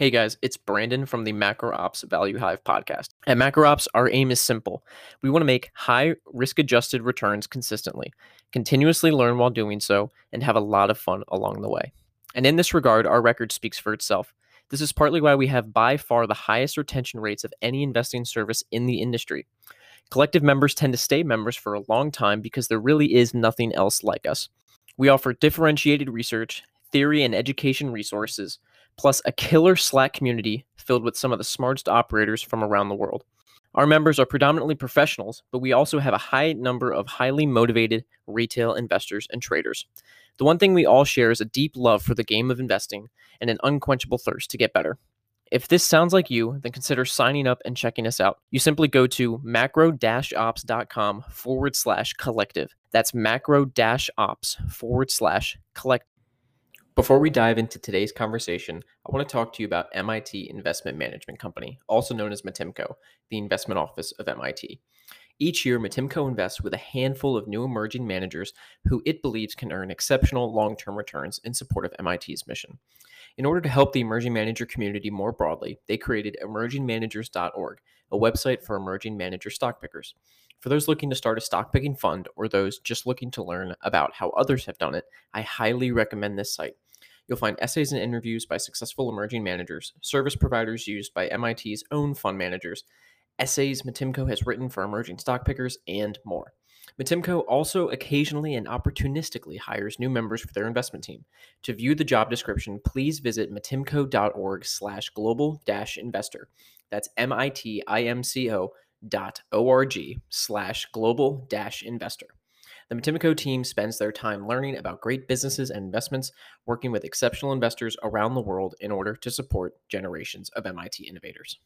Hey guys, it's Brandon from the Macro Ops Value Hive podcast. At Macro Ops, our aim is simple. We want to make high risk adjusted returns consistently, continuously learn while doing so, and have a lot of fun along the way. And in this regard, our record speaks for itself. This is partly why we have by far the highest retention rates of any investing service in the industry. Collective members tend to stay members for a long time because there really is nothing else like us. We offer differentiated research, theory, and education resources plus a killer Slack community filled with some of the smartest operators from around the world. Our members are predominantly professionals, but we also have a high number of highly motivated retail investors and traders. The one thing we all share is a deep love for the game of investing and an unquenchable thirst to get better. If this sounds like you, then consider signing up and checking us out. You simply go to macro ops.com forward slash collective. That's macro ops forward slash collective. Before we dive into today's conversation, I want to talk to you about MIT Investment Management Company, also known as MITIMCo, the investment office of MIT. Each year, MITIMCo invests with a handful of new emerging managers who it believes can earn exceptional long term returns in support of MIT's mission. In order to help the emerging manager community more broadly, they created emergingmanagers.org, a website for emerging manager stock pickers. For those looking to start a stock picking fund or those just looking to learn about how others have done it, I highly recommend this site. You'll find essays and interviews by successful emerging managers, service providers used by MIT's own fund managers, essays MITIMCo has written for emerging stock pickers, and more. MITIMCo also occasionally and opportunistically hires new members for their investment team. To view the job description, please visit mitimco.org slash global dash investor. That's M-I-T-I-M-C-O dot O-R-G slash global dash investor. The MITIMCo team spends their time learning about great businesses and investments, working with exceptional investors around the world in order to support generations of MIT innovators.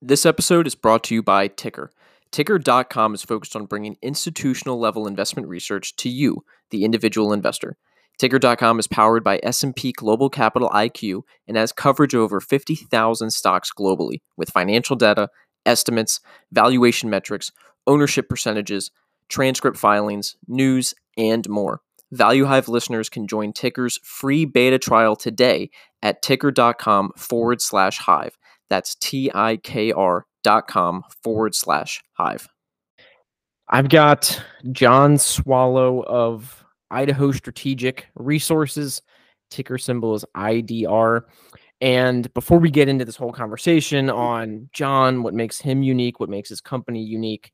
This episode is brought to you by TIKR. TIKR.com is focused on bringing institutional level investment research to you, the individual investor. TIKR.com is powered by S&P Global Capital IQ and has coverage of over 50,000 stocks globally with financial data, estimates, valuation metrics, ownership percentages, transcript filings, news, and more. Value Hive listeners can join TIKR's free beta trial today at tikr.com forward slash hive. That's T I K R dot com forward slash hive. I've got John Swallow of Idaho Strategic Resources. Ticker symbol is IDR. And before we get into this whole conversation on John, what makes him unique, what makes his company unique,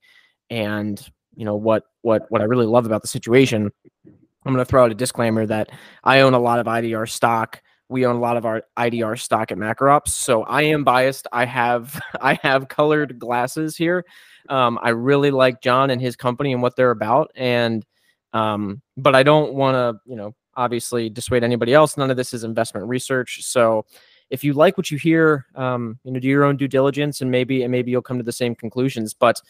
and you know what what what I really love about the situation. I'm going to throw out a disclaimer that I own a lot of IDR stock. We own a lot of our IDR stock at Macro Ops, so I am biased. I have I have colored glasses here. Um, I really like John and his company and what they're about, and um, but I don't want to, you know, obviously dissuade anybody else. None of this is investment research, so if you like what you hear, um, you know, do your own due diligence, and maybe and maybe you'll come to the same conclusions. But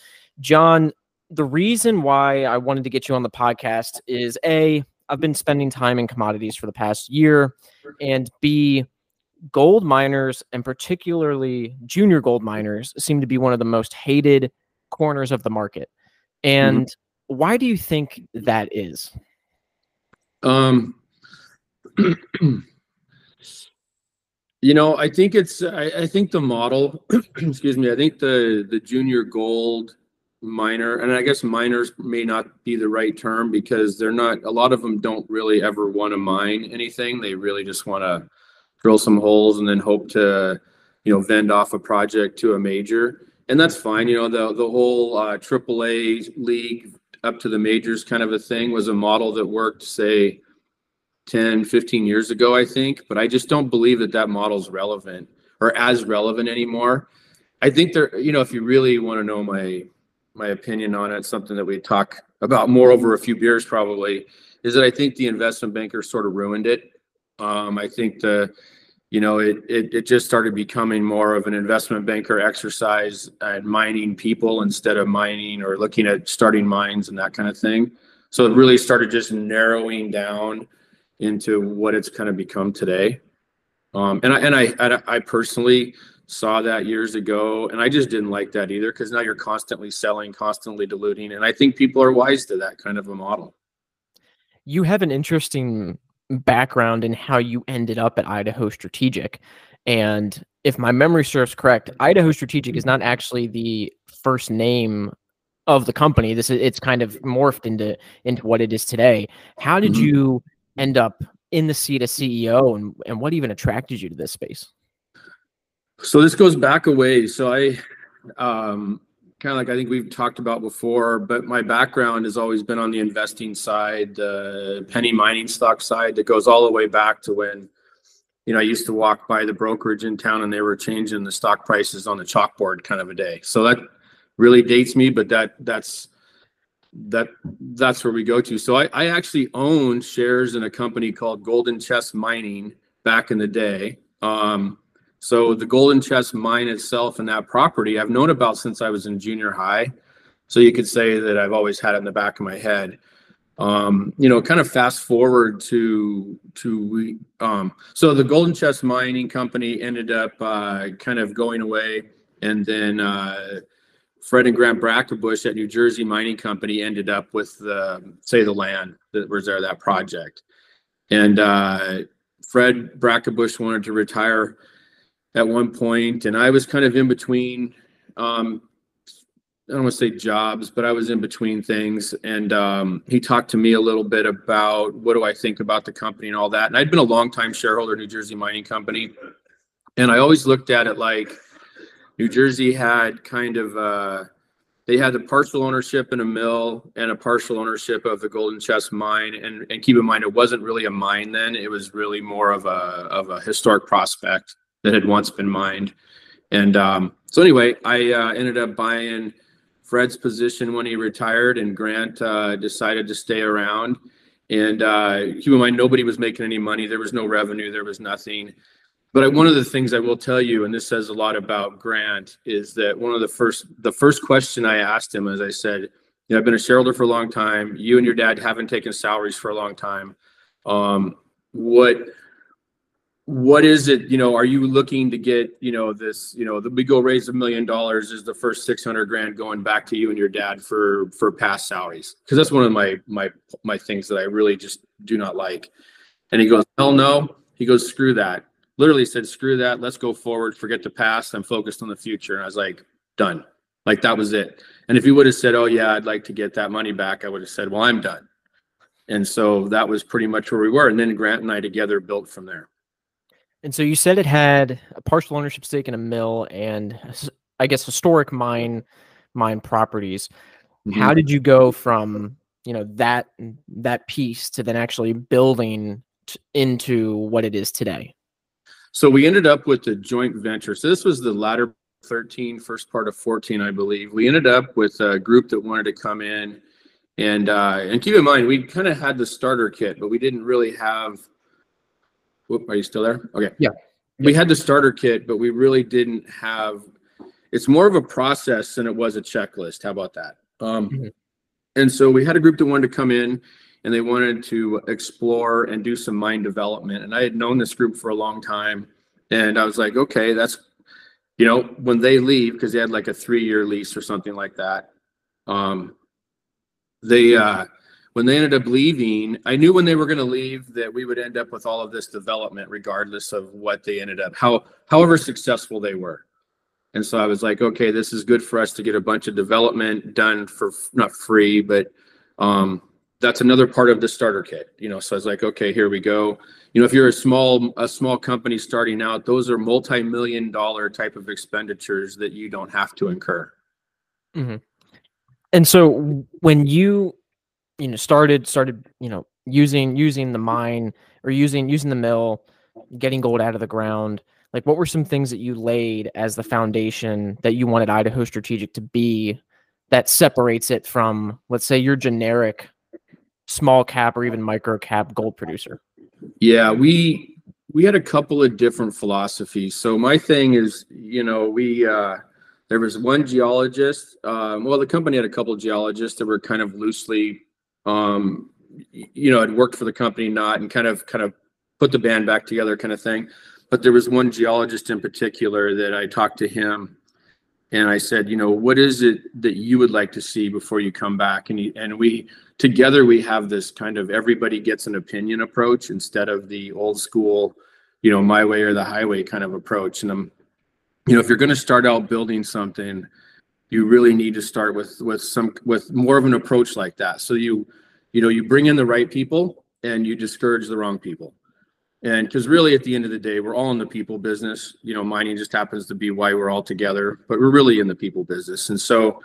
John, the reason why I wanted to get you on the podcast is A, I've been spending time in commodities for the past year, and B, gold miners and particularly junior gold miners seem to be one of the most hated corners of the market. And mm-hmm. why do you think that is? Um, you know, I think it's I, I think the model, excuse me, I think the the junior gold miner and i guess miners may not be the right term because they're not a lot of them don't really ever want to mine anything. They really just want to drill some holes and then hope to you know vend off a project to a major. And that's fine you know the the whole uh, aaa league up to the majors kind of a thing was a model that worked say 10 15 years ago i think but i just don't believe that that model's relevant or as relevant anymore. I think there you know if you really want to know my my opinion on it, something that we talk about more over a few beers probably, is that I think the investment bankers sort of ruined it. Um, I think the, you know, it, it it just started becoming more of an investment banker exercise and mining people instead of mining or looking at starting mines and that kind of thing. So it really started just narrowing down into what it's kind of become today. Um, and I and I I personally saw that years ago and i just didn't like that either because now you're constantly selling constantly diluting and i think people are wise to that kind of a model you have an interesting background in how you ended up at Idaho Strategic. And if my memory serves correct, Idaho Strategic is not actually the first name of the company. This is it's kind of morphed into into what it is today. How did mm-hmm. you end up in the seat as CEO and, and what even attracted you to this space? So this goes back a ways. So I um kind of like I think we've talked about before, but my background has always been on the investing side, the penny mining stock side that goes all the way back to when you know, I used to walk by the brokerage in town and they were changing the stock prices on the chalkboard kind of a day. So that really dates me, but that that's that that's where we go to. So I, I actually owned shares in a company called Golden Chest Mining back in the day. Um, so the Golden Chest mine itself and that property I've known about since I was in junior high. So you could say that I've always had it in the back of my head. Um, you know, kind of fast forward to to we um, so the Golden Chest Mining Company ended up uh, kind of going away, and then uh, Fred and Grant Brackebusch at New Jersey Mining Company ended up with the say the land that was there that project, and uh, Fred Brackebusch wanted to retire at one point, and I was kind of in between. Um, I don't want to say jobs, but I was in between things, and um, he talked to me a little bit about what do I think about the company and all that. And I'd been a long time shareholder New Jersey Mining Company, and I always looked at it like New Jersey had kind of uh, they had the partial ownership in a mill and a partial ownership of the Golden Chest mine. And, and keep in mind, it wasn't really a mine then; it was really more of a of a historic prospect that had once been mined. And um, so anyway, I uh, ended up buying Fred's position when he retired, and Grant uh, decided to stay around. And uh, keep in mind, nobody was making any money. There was no revenue. There was nothing. But one of the things I will tell you, and this says a lot about Grant, is that one of the first the first question I asked him, as I said, you know, I've been a shareholder for a long time. You and your dad haven't taken salaries for a long time. Um, what what is it you know are you looking to get you know this you know the we go raise a million dollars is the first 600 grand going back to you and your dad for for past salaries because that's one of my my my things that i really just do not like and he goes hell no he goes screw that literally said, screw that. Let's go forward. Forget the past. I'm focused on the future. And I was like, done. Like that was it. And if he would have said, oh, yeah, I'd like to get that money back, I would have said, well, I'm done. And so that was pretty much where we were. And then Grant and I together built from there. And so you said it had a partial ownership stake in a mill and I guess historic mine mine properties. Mm-hmm. How did you go from you know that that piece to then actually building t- into what it is today? So we ended up with a joint venture. So this was the latter 13, first part of 14, I believe. We ended up with a group that wanted to come in and uh, and keep in mind we kind of had the starter kit, but we didn't really have. Whoop, are you still there? Okay. Yeah. We had the starter kit, but we really didn't have. It's more of a process than it was a checklist. How about that? Um, mm-hmm. And so we had a group that wanted to come in and they wanted to explore and do some mind development. And I had known this group for a long time. And I was like, okay, that's, you know, when they leave, because they had like a three year lease or something like that. Um, they, uh, when they ended up leaving, I knew when they were going to leave that we would end up with all of this development, regardless of what they ended up, how, however successful they were. And so I was like, okay, this is good for us to get a bunch of development done for not free, but um, that's another part of the starter kit you know so i was like okay here we go you know if you're a small a small company starting out those are multi-million dollar type of expenditures that you don't have to incur mm-hmm. and so when you you know started started you know using using the mine or using using the mill getting gold out of the ground like what were some things that you laid as the foundation that you wanted idaho strategic to be that separates it from let's say your generic small cap or even micro cap gold producer? Yeah, we we had a couple of different philosophies. So my thing is, you know, we uh there was one geologist. Um, well, the company had a couple of geologists that were kind of loosely, um, you know, had worked for the company, not and kind of kind of put the band back together, kind of thing. But there was one geologist in particular that I talked to him and I said, you know, what is it that you would like to see before you come back? And he, and we together we have this kind of everybody gets an opinion approach instead of the old school, you know, my way or the highway kind of approach. And I'm, you know, if you're going to start out building something, you really need to start with with some with more of an approach like that. So you, you know, you bring in the right people and you discourage the wrong people. And because really, at the end of the day, we're all in the people business. You know, mining just happens to be why we're all together, but we're really in the people business. And so,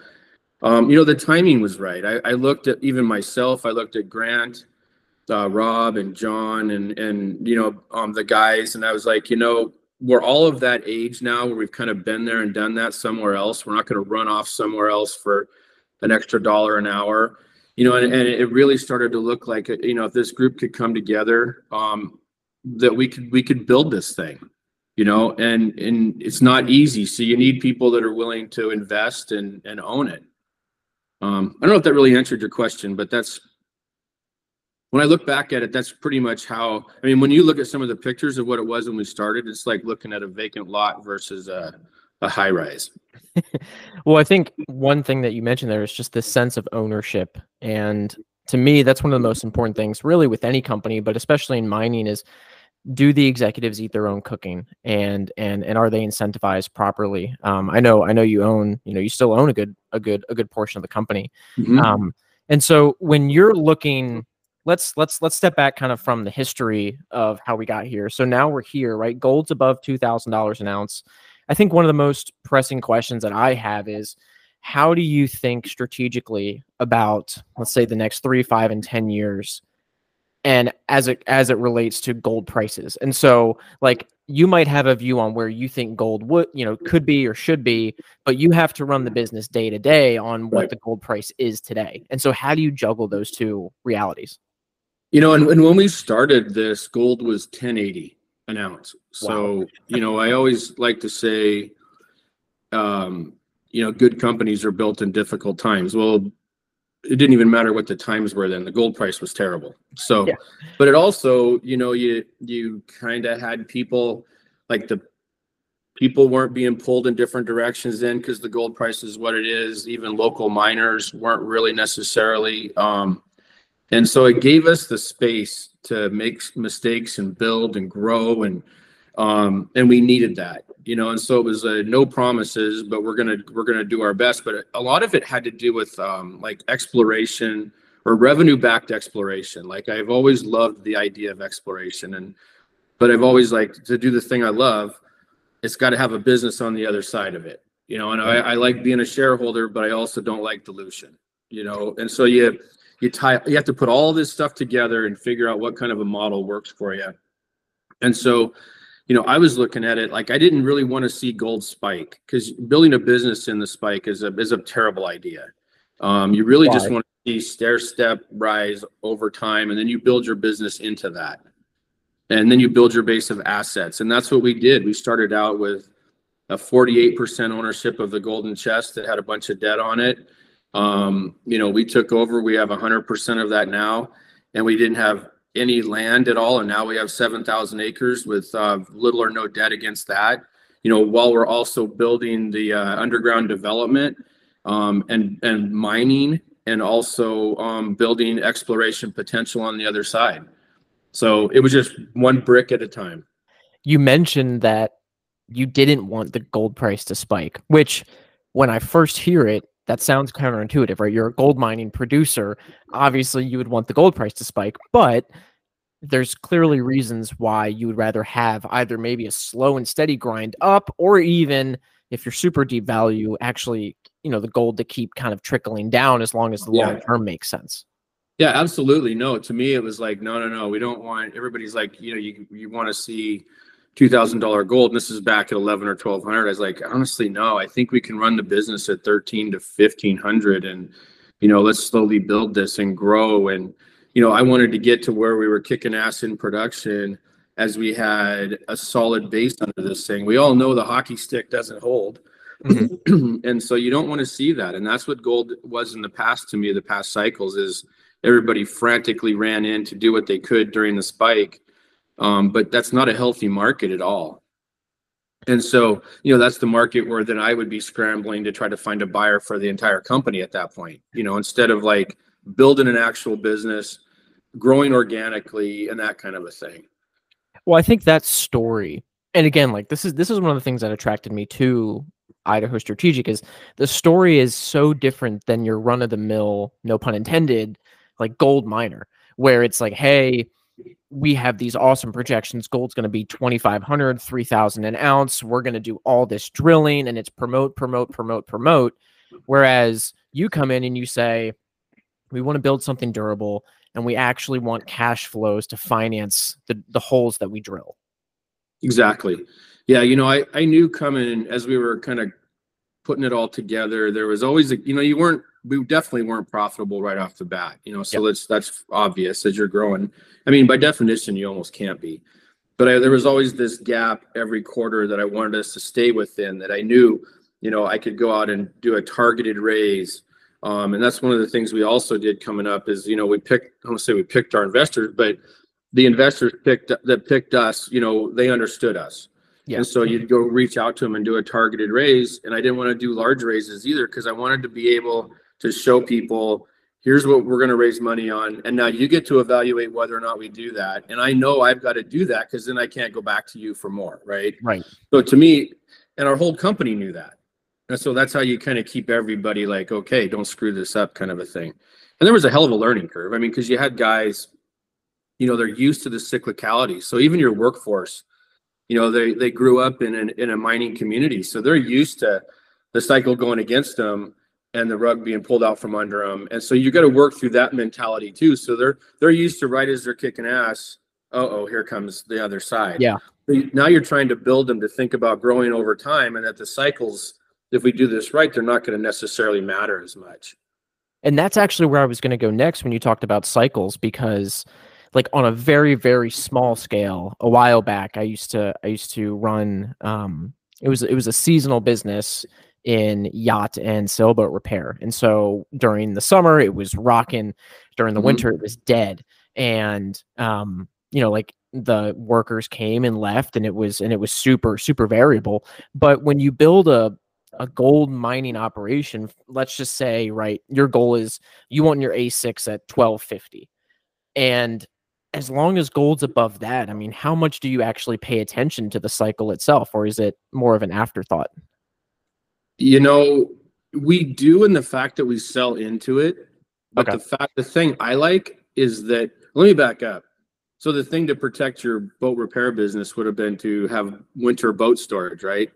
um, you know, the timing was right. I, I, looked at even myself. I looked at Grant, uh, Rob, and John, and and you know, um, the guys, and I was like, you know, we're all of that age now where we've kind of been there and done that somewhere else. We're not going to run off somewhere else for an extra dollar an hour. You know, and, and it really started to look like, you know, if this group could come together, um, that we could we could build this thing you know and and it's not easy so you need people that are willing to invest and and own it um i don't know if that really answered your question but that's when i look back at it that's pretty much how i mean when you look at some of the pictures of what it was when we started it's like looking at a vacant lot versus a, a high rise. Well i think one thing that you mentioned there is just this sense of ownership. And to me that's one of the most important things really with any company but especially in mining is do the executives eat their own cooking? And and and are they incentivized properly? Um, i know i know you own you know you still own a good a good a good portion of the company. Mm-hmm. um, and so when you're looking let's let's let's step back kind of from the history of how we got here. So now we're here right? Gold's above $2000 an ounce. I think one of the most pressing questions that i have is how do you think strategically about let's say the next three five and ten years and as it as it relates to gold prices? And so like you might have a view on where you think gold would you know could be or should be but you have to run the business day to day on what right. the gold price is today. And so how do you juggle those two realities you know and, and when we started this gold was 1080 an ounce. So wow. you know i always like to say um you know good companies are built in difficult times. Well it didn't even matter what the times were then. The gold price was terrible. So yeah. but it also you know you you kind of had people like the people weren't being pulled in different directions then because the gold price is what it is. Even local miners weren't really necessarily um and so it gave us the space to make mistakes and build and grow and um and we needed that you know and so it was uh, no promises but we're gonna we're gonna do our best. But a lot of it had to do with um, like exploration or revenue backed exploration. Like i've always loved the idea of exploration and but i've always liked to do the thing i love. It's got to have a business on the other side of it you know and I, I like being a shareholder but i also don't like dilution you know and so you you tie you have to put all this stuff together and figure out what kind of a model works for you and so you know, I was looking at it like I didn't really want to see gold spike because building a business in the spike is a is a terrible idea. Um, you really Why? just want to see stair step rise over time, and then you build your business into that, and then you build your base of assets, and that's what we did. We started out with a 48% ownership of the golden chest that had a bunch of debt on it. Um, you know, we took over. We have 100% of that now, and we didn't have any land at all, and now we have 7,000 acres with uh, little or no debt against that. You know, while we're also building the uh, underground development um, and and mining, and also um, building exploration potential on the other side. So it was just one brick at a time. You mentioned that you didn't want the gold price to spike, which when I first hear it, that sounds counterintuitive, right? You're a gold mining producer. Obviously, you would want the gold price to spike, but there's clearly reasons why you would rather have either maybe a slow and steady grind up or even if you're super deep value actually you know the gold to keep kind of trickling down as long as the yeah. long term makes sense yeah absolutely no to me it was like no no no we don't want everybody's like you know you, you want to see $2000 gold and this is back at 11 or 1200 i was like honestly no i think we can run the business at 13 to 1500 and you know let's slowly build this and grow. And you know i wanted to get to where we were kicking ass in production as we had a solid base under this thing. We all know the hockey stick doesn't hold. Mm-hmm. and so you don't want to see that. And that's what gold was in the past to me the past cycles is everybody frantically ran in to do what they could during the spike um, but that's not a healthy market at all. And so, you know, that's the market where then I would be scrambling to try to find a buyer for the entire company at that point. You know, instead of like building an actual business, growing organically and that kind of a thing. Well, I think that story, and again, like this is this is one of the things that attracted me to Idaho Strategic is the story is so different than your run of the mill, no pun intended, like gold miner, where it's like, hey, we have these awesome projections. Gold's going to be 2,500, 3,000 an ounce. We're going to do all this drilling and it's promote, promote, promote, promote. Whereas you come in and you say, we want to build something durable and we actually want cash flows to finance the, the holes that we drill. Exactly. Yeah. You know, I, I knew coming as we were kind of putting it all together, there was always, a, you know, you weren't, we definitely weren't profitable right off the bat, you know, so yep. that's obvious as you're growing. I mean, by definition, you almost can't be. But I, there was always this gap every quarter that I wanted us to stay within that I knew, you know, I could go out and do a targeted raise um, and that's one of the things we also did coming up is, you know, we picked, I don't say we picked our investors, but the investors picked that picked us, you know, they understood us. Yeah. And so you'd go reach out to them and do a targeted raise. And I didn't want to do large raises either because I wanted to be able to show people here's what we're going to raise money on. And now you get to evaluate whether or not we do that. And I know I've got to do that because then I can't go back to you for more. Right. Right. So to me, and our whole company knew that. And so that's how you kind of keep everybody like, okay, don't screw this up, kind of a thing. And there was a hell of a learning curve. I mean, because you had guys, you know, they're used to the cyclicality. So even your workforce, you know, they they grew up in an, in a mining community, so they're used to the cycle going against them and the rug being pulled out from under them. And so you got to work through that mentality too. So they're they're used to right as they're kicking ass. Oh, oh, here comes the other side. Yeah. Now you're trying to build them to think about growing over time, and that the cycles if we do this right, they're not going to necessarily matter as much. And that's actually where I was going to go next when you talked about cycles, because like on a very very small scale, a while back, I used to I used to run. Um, it was it was a seasonal business in yacht and sailboat repair, and so during the summer it was rocking, during the mm-hmm. winter it was dead, and um, you know like the workers came and left and it was and it was super super variable but when you build a a gold mining operation, let's just say, right, your goal is you want your AISC at 1250. And as long as gold's above that, I mean, how much do you actually pay attention to the cycle itself, or is it more of an afterthought? You know, we do in the fact that we sell into it. But okay. the fact, the thing I like is that, let me back up. So the thing to protect your boat repair business would have been to have winter boat storage, right?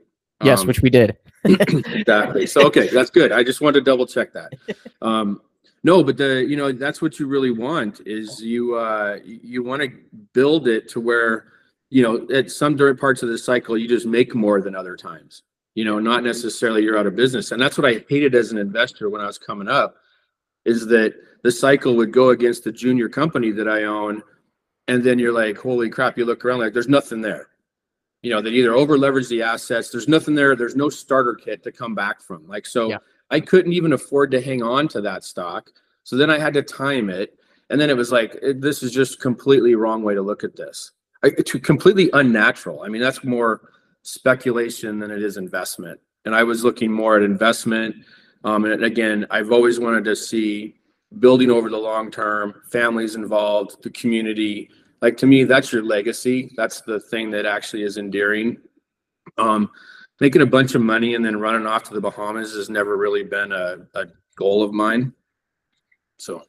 Yes, um, which we did. exactly. So okay, that's good. I just wanted to double check that. Um, no, but the you know that's what you really want is you uh, you want to build it to where you know at some different parts of the cycle you just make more than other times. You know, not necessarily you're out of business, and that's what I hated as an investor when I was coming up, is that the cycle would go against the junior company that I own, and then you're like, holy crap! You look around like there's nothing there you know, they either over leverage the assets. There's nothing there. There's no starter kit to come back from. Like, so yeah. I couldn't even afford to hang on to that stock. So then I had to time it. And then it was like, it, this is just completely wrong way to look at this. I, it's completely unnatural. I mean, that's more speculation than it is investment. And I was looking more at investment. Um, and again, I've always wanted to see building over the long term, families involved, the community, like to me that's your legacy that's the thing that actually is endearing um making a bunch of money and then running off to the bahamas has never really been a, a goal of mine so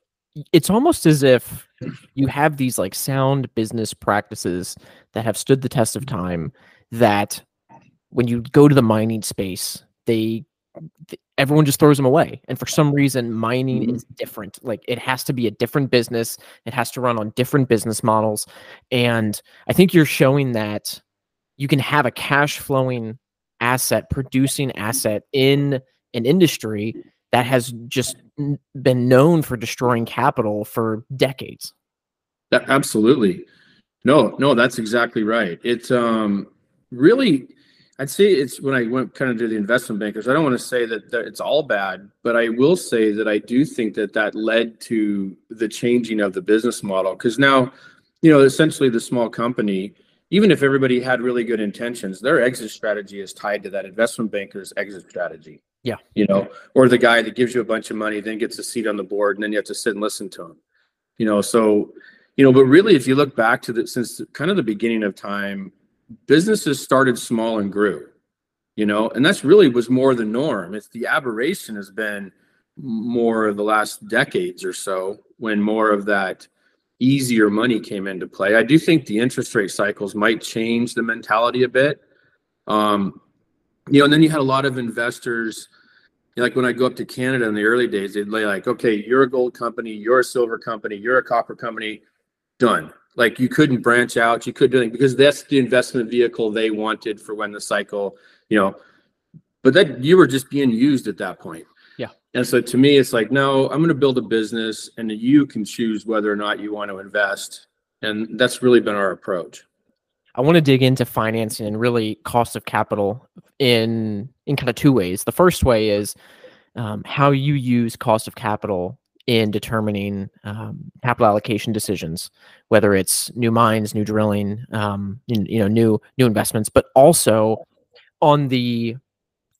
it's almost as if you have these like sound business practices that have stood the test of time that when you go to the mining space they everyone just throws them away. And for some reason, mining mm-hmm. is different. Like it has to be a different business. It has to run on different business models. And I think you're showing that you can have a cash flowing asset, producing asset in an industry that has just been known for destroying capital for decades. Absolutely. No, no, that's exactly right. It's um really I'd say it's when I went kind of to the investment bankers. I don't want to say that, that it's all bad, but I will say that I do think that that led to the changing of the business model because now, you know, essentially the small company, even if everybody had really good intentions, their exit strategy is tied to that investment banker's exit strategy. Yeah. You know, or the guy that gives you a bunch of money, then gets a seat on the board, and then you have to sit and listen to him. You know, so, you know, but really, if you look back to the since kind of the beginning of time, businesses started small and grew. You know, and that's really was more the norm. It's the aberration has been more of the last decades or so when more of that easier money came into play. I do think the interest rate cycles might change the mentality a bit. Um, you know, and then you had a lot of investors, like when I go up to Canada in the early days, they'd lay like, okay, you're a gold company, you're a silver company, you're a copper company, done. Like you couldn't branch out, you couldn't do anything because that's the investment vehicle they wanted for when the cycle, you know. But that you were just being used at that point. And so to me, it's like, no, I'm going to build a business and you can choose whether or not you want to invest. And that's really been our approach. I want to dig into financing and really cost of capital in in kind of two ways. The first way is um, how you use cost of capital in determining um, capital allocation decisions, whether it's new mines, new drilling, um, you, you know, new new investments, but also on the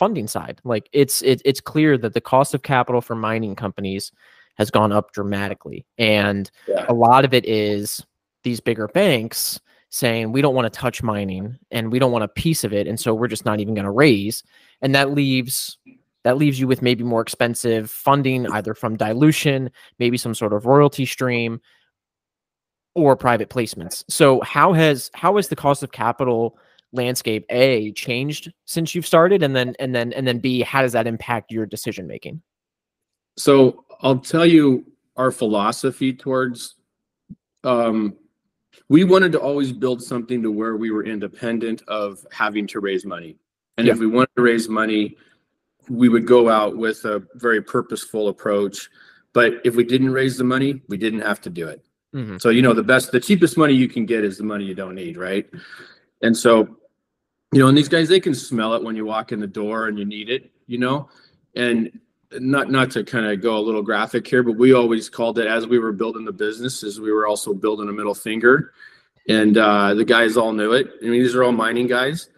funding side. Like it's it, it's clear that the cost of capital for mining companies has gone up dramatically, and yeah. a lot of it is these bigger banks saying we don't want to touch mining and we don't want a piece of it, and so we're just not even going to raise, and that leaves that leaves you with maybe more expensive funding either from dilution, maybe some sort of royalty stream or private placements. So how has how has the cost of capital landscape a changed since you've started and then and then and then b how does that impact your decision making so i'll tell you our philosophy towards um we wanted to always build something to where we were independent of having to raise money. And yeah. if we wanted to raise money we would go out with a very purposeful approach. But if we didn't raise the money we didn't have to do it. Mm-hmm. so you know the best the cheapest money you can get is the money you don't need right? And so you know, and these guys they can smell it when you walk in the door and you need it, you know, and not not to kind of go a little graphic here, but we always called it as we were building the business, as we were also building a middle finger, and uh, the guys all knew it. I mean, these are all mining guys,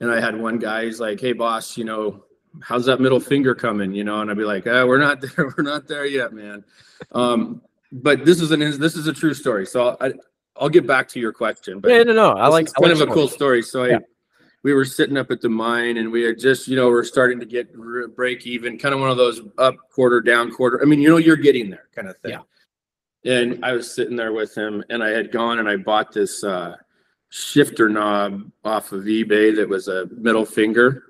and I had one guy, he's like, "Hey, boss, you know, how's that middle finger coming?" You know, and I'd be like, eh, "We're not there. We're not there yet, man." Um, but this is an this is a true story, so I. I'll get back to your question, but yeah, no, no, I like kind I like of a cool story. So I, we were sitting up at the mine and we had just, you know, we're starting to get break even, kind of one of those up quarter, down quarter. I mean, you know, you're getting there kind of thing. Yeah. And I was sitting there with him and I had gone and I bought this uh, shifter knob off of eBay that was a middle finger.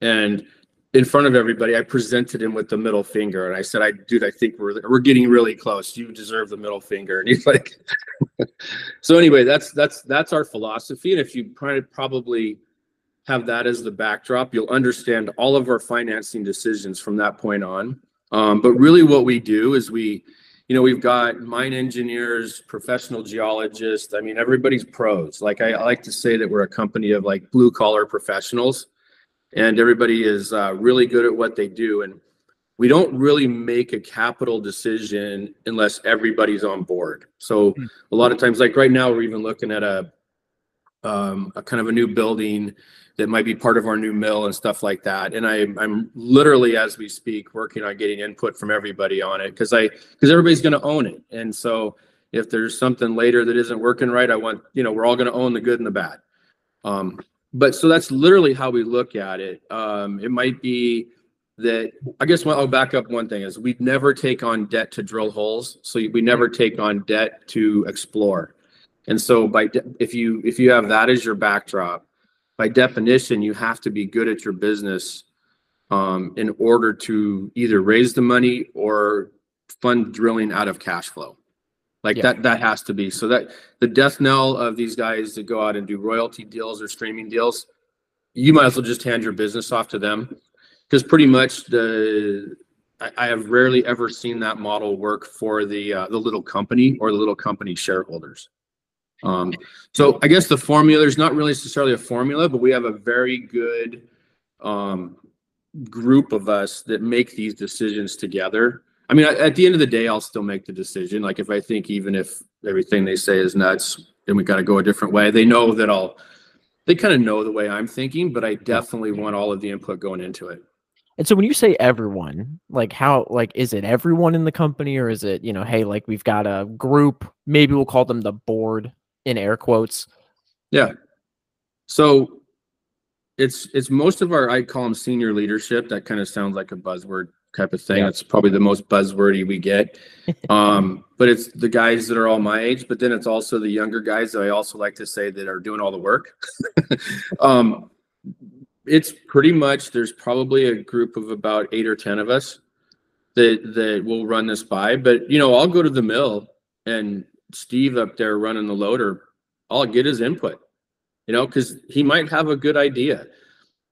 And in front of everybody, I presented him with the middle finger, and I said, "I, dude, I think we're we're getting really close. You deserve the middle finger." And he's like, "So anyway, that's that's that's our philosophy. And if you probably have that as the backdrop. You'll understand all of our financing decisions from that point on. Um, but really, what we do is we, you know, we've got mine engineers, professional geologists. I mean, everybody's pros. Like I, I like to say that we're a company of like blue collar professionals, and everybody is uh, really good at what they do. And we don't really make a capital decision unless everybody's on board. So hmm. a lot of times, like right now, we're even looking at a um, a kind of a new building that might be part of our new mill and stuff like that. And I, I'm literally, as we speak, working on getting input from everybody on it because I because everybody's going to own it. And so if there's something later that isn't working right, I want you know we're all going to own the good and the bad. Um, but so that's literally how we look at it. Um, it might be that I guess I'll back up one thing is we never take on debt to drill holes, so we never take on debt to explore. And so by if you if you have that as your backdrop, by definition, you have to be good at your business um, in order to either raise the money or fund drilling out of cash flow. Like yeah. that, that has to be. So that the death knell of these guys that go out and do royalty deals or streaming deals, you might as well just hand your business off to them, because pretty much the I, I, have rarely ever seen that model work for the uh, the little company or the little company shareholders. Um, so I guess the formula, there's not really necessarily a formula, but we have a very good um, group of us that make these decisions together. I mean, at the end of the day, I'll still make the decision. Like if I think even if everything they say is nuts, then we got to go a different way. They know that I'll, they kind of know the way I'm thinking, but I definitely want all of the input going into it. And so when you say everyone, like how like is it everyone in the company or is it, you know, hey, like we've got a group, maybe we'll call them the board in air quotes. Yeah. So it's it's most of our I call them senior leadership. That kind of sounds like a buzzword type of thing. Yeah. It's probably the most buzzwordy we get. um, but it's the guys that are all my age, but then it's also the younger guys that I also like to say that are doing all the work. um, it's pretty much there's probably a group of about eight or ten of us that that will run this by. But you know, I'll go to the mill and Steve up there running the loader, I'll get his input. You know, because he might have a good idea.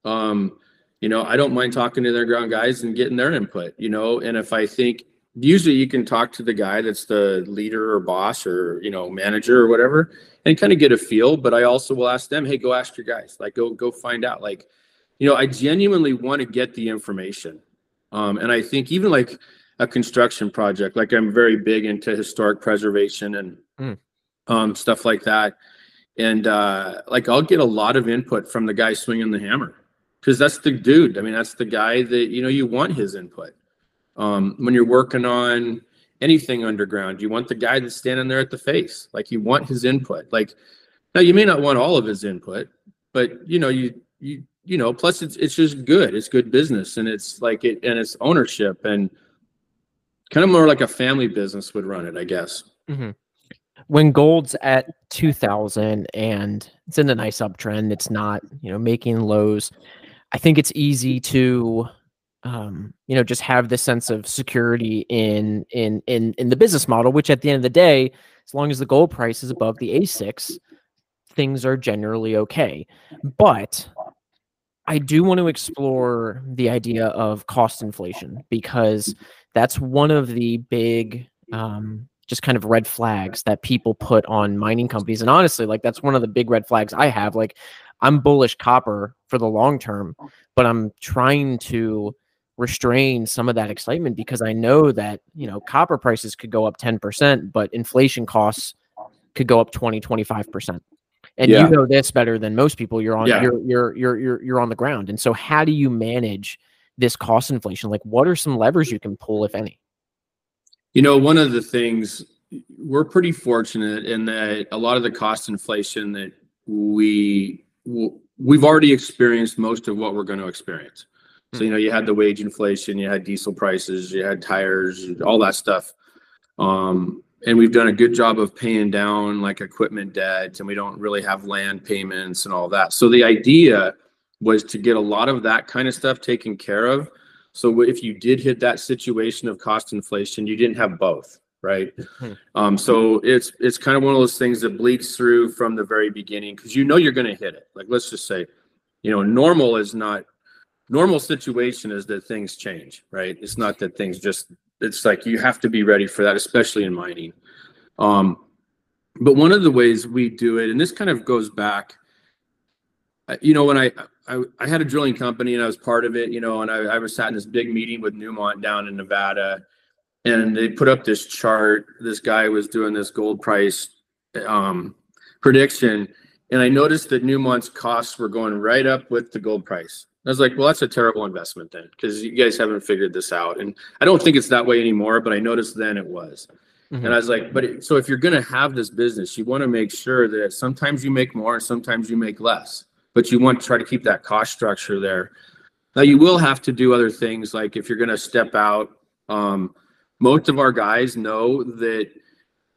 Um, you know, I don't mind talking to their ground guys and getting their input, you know, and if I think usually you can talk to the guy that's the leader or boss or, you know, manager or whatever and kind of get a feel. But I also will ask them, hey, go ask your guys, like go go find out. Like, you know, I genuinely want to get the information. Um, and I think even like a construction project, like I'm very big into historic preservation and Mm. um, stuff like that. And uh, like I'll get a lot of input from the guy swinging the hammer because that's the dude. I mean, that's the guy that you know you want his input. Um, when you're working on anything underground, you want the guy that's standing there at the face. Like you want his input. Like now you may not want all of his input, but you know you you you know. Plus, it's it's just good. It's good business, and it's like it and it's ownership and kind of more like a family business would run it, I guess. When gold's at 2000 and it's in a nice uptrend, it's not, you know, making lows. I think it's easy to um, you know, just have this sense of security in in in in the business model, which at the end of the day, as long as the gold price is above the AISC, things are generally okay. But I do want to explore the idea of cost inflation because that's one of the big um, just kind of red flags that people put on mining companies. And honestly, like that's one of the big red flags I have. Like I'm bullish copper for the long term, but I'm trying to restrain some of that excitement because I know that, you know, copper prices could go up 10%, but inflation costs could go up 20, 25%. And Yeah. you know this better than most people. You're on Yeah. you're you're you're you're you're on the ground. And so how do you manage this cost inflation? Like what are some levers you can pull if any? You know, one of the things we're pretty fortunate in that a lot of the cost inflation that we we've already experienced most of what we're going to experience. So you know, you had the wage inflation, you had diesel prices, you had tires, all that stuff. Um, and we've done a good job of paying down like equipment debt, and we don't really have land payments and all that. So the idea was to get a lot of that kind of stuff taken care of. So if you did hit that situation of cost inflation, you didn't have both, right? Hmm. Um, so it's it's kind of one of those things that bleeds through from the very beginning because you know you're going to hit it. Like let's just say, you know, normal is not normal situation is that things change, right? It's not that things just it's like you have to be ready for that, especially in mining. Um, but one of the ways we do it, and this kind of goes back, uh, you know, when I, I I had a drilling company and I was part of it, you know, and I, I was sat in this big meeting with Newmont down in Nevada, and they put up this chart. This guy was doing this gold price um, prediction, and I noticed that Newmont's costs were going right up with the gold price. I was like, well, that's a terrible investment then, because you guys haven't figured this out. And I don't think it's that way anymore, but I noticed then it was. Mhm. And I was like, but it, so if you're going to have this business, you want to make sure that sometimes you make more and sometimes you make less, but you want to try to keep that cost structure there. Now you will have to do other things like if you're going to step out. Um, most of our guys know that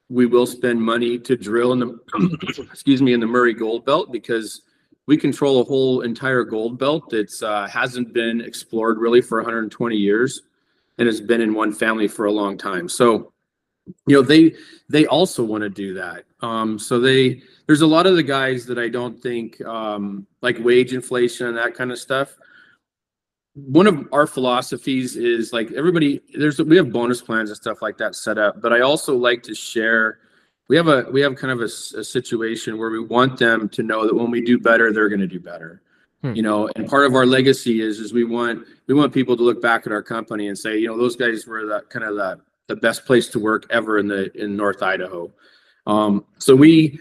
we will spend money to drill in the excuse me in the Murray Gold Belt because we control a whole entire gold belt that's uh, hasn't been explored really for 120 years and has been in one family for a long time. So you know they they also want to do that um so they there's a lot of the guys that i don't think um like wage inflation and that kind of stuff. One of our philosophies is like everybody there's we have bonus plans and stuff like that set up but i also like to share we have a we have kind of a situation where we want them to know that when we do better they're going to do better. Hmm. you know and part of our legacy is is we want we want people to look back at our company and say you know those guys were the kind of the the best place to work ever in the in north idaho. Um so we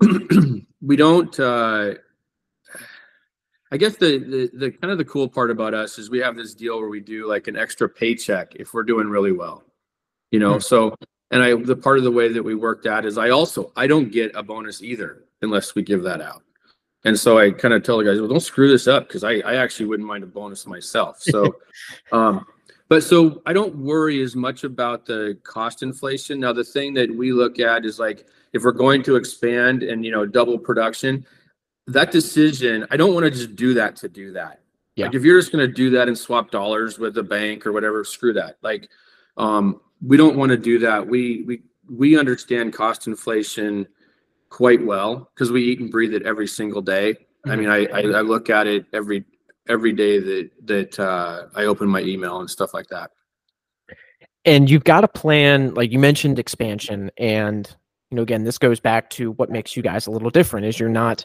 we don't. Uh, I guess the, the the kind of the cool part about us is we have this deal where we do like an extra paycheck if we're doing really well, you know. Hmm. So and I the part of the way that we worked work that is I also I don't get a bonus either unless we give that out. And so I kind of tell the guys, well, don't screw this up because I, I actually wouldn't mind a bonus myself. So, um, but so I don't worry as much about the cost inflation. Now, the thing that we look at is like if we're going to expand and you know double production, that decision I don't want to just do that to do that. Yeah. Like if you're just going to do that and swap dollars with the bank or whatever, screw that. Like, um, we don't want to do that. We we we understand cost inflation quite well because we eat and breathe it every single day. I Mhm. mean, I, I I look at it every every day that that uh, I open my email and stuff like that. and you've got a plan like you mentioned expansion and you know again this goes back to what makes you guys a little different is you're not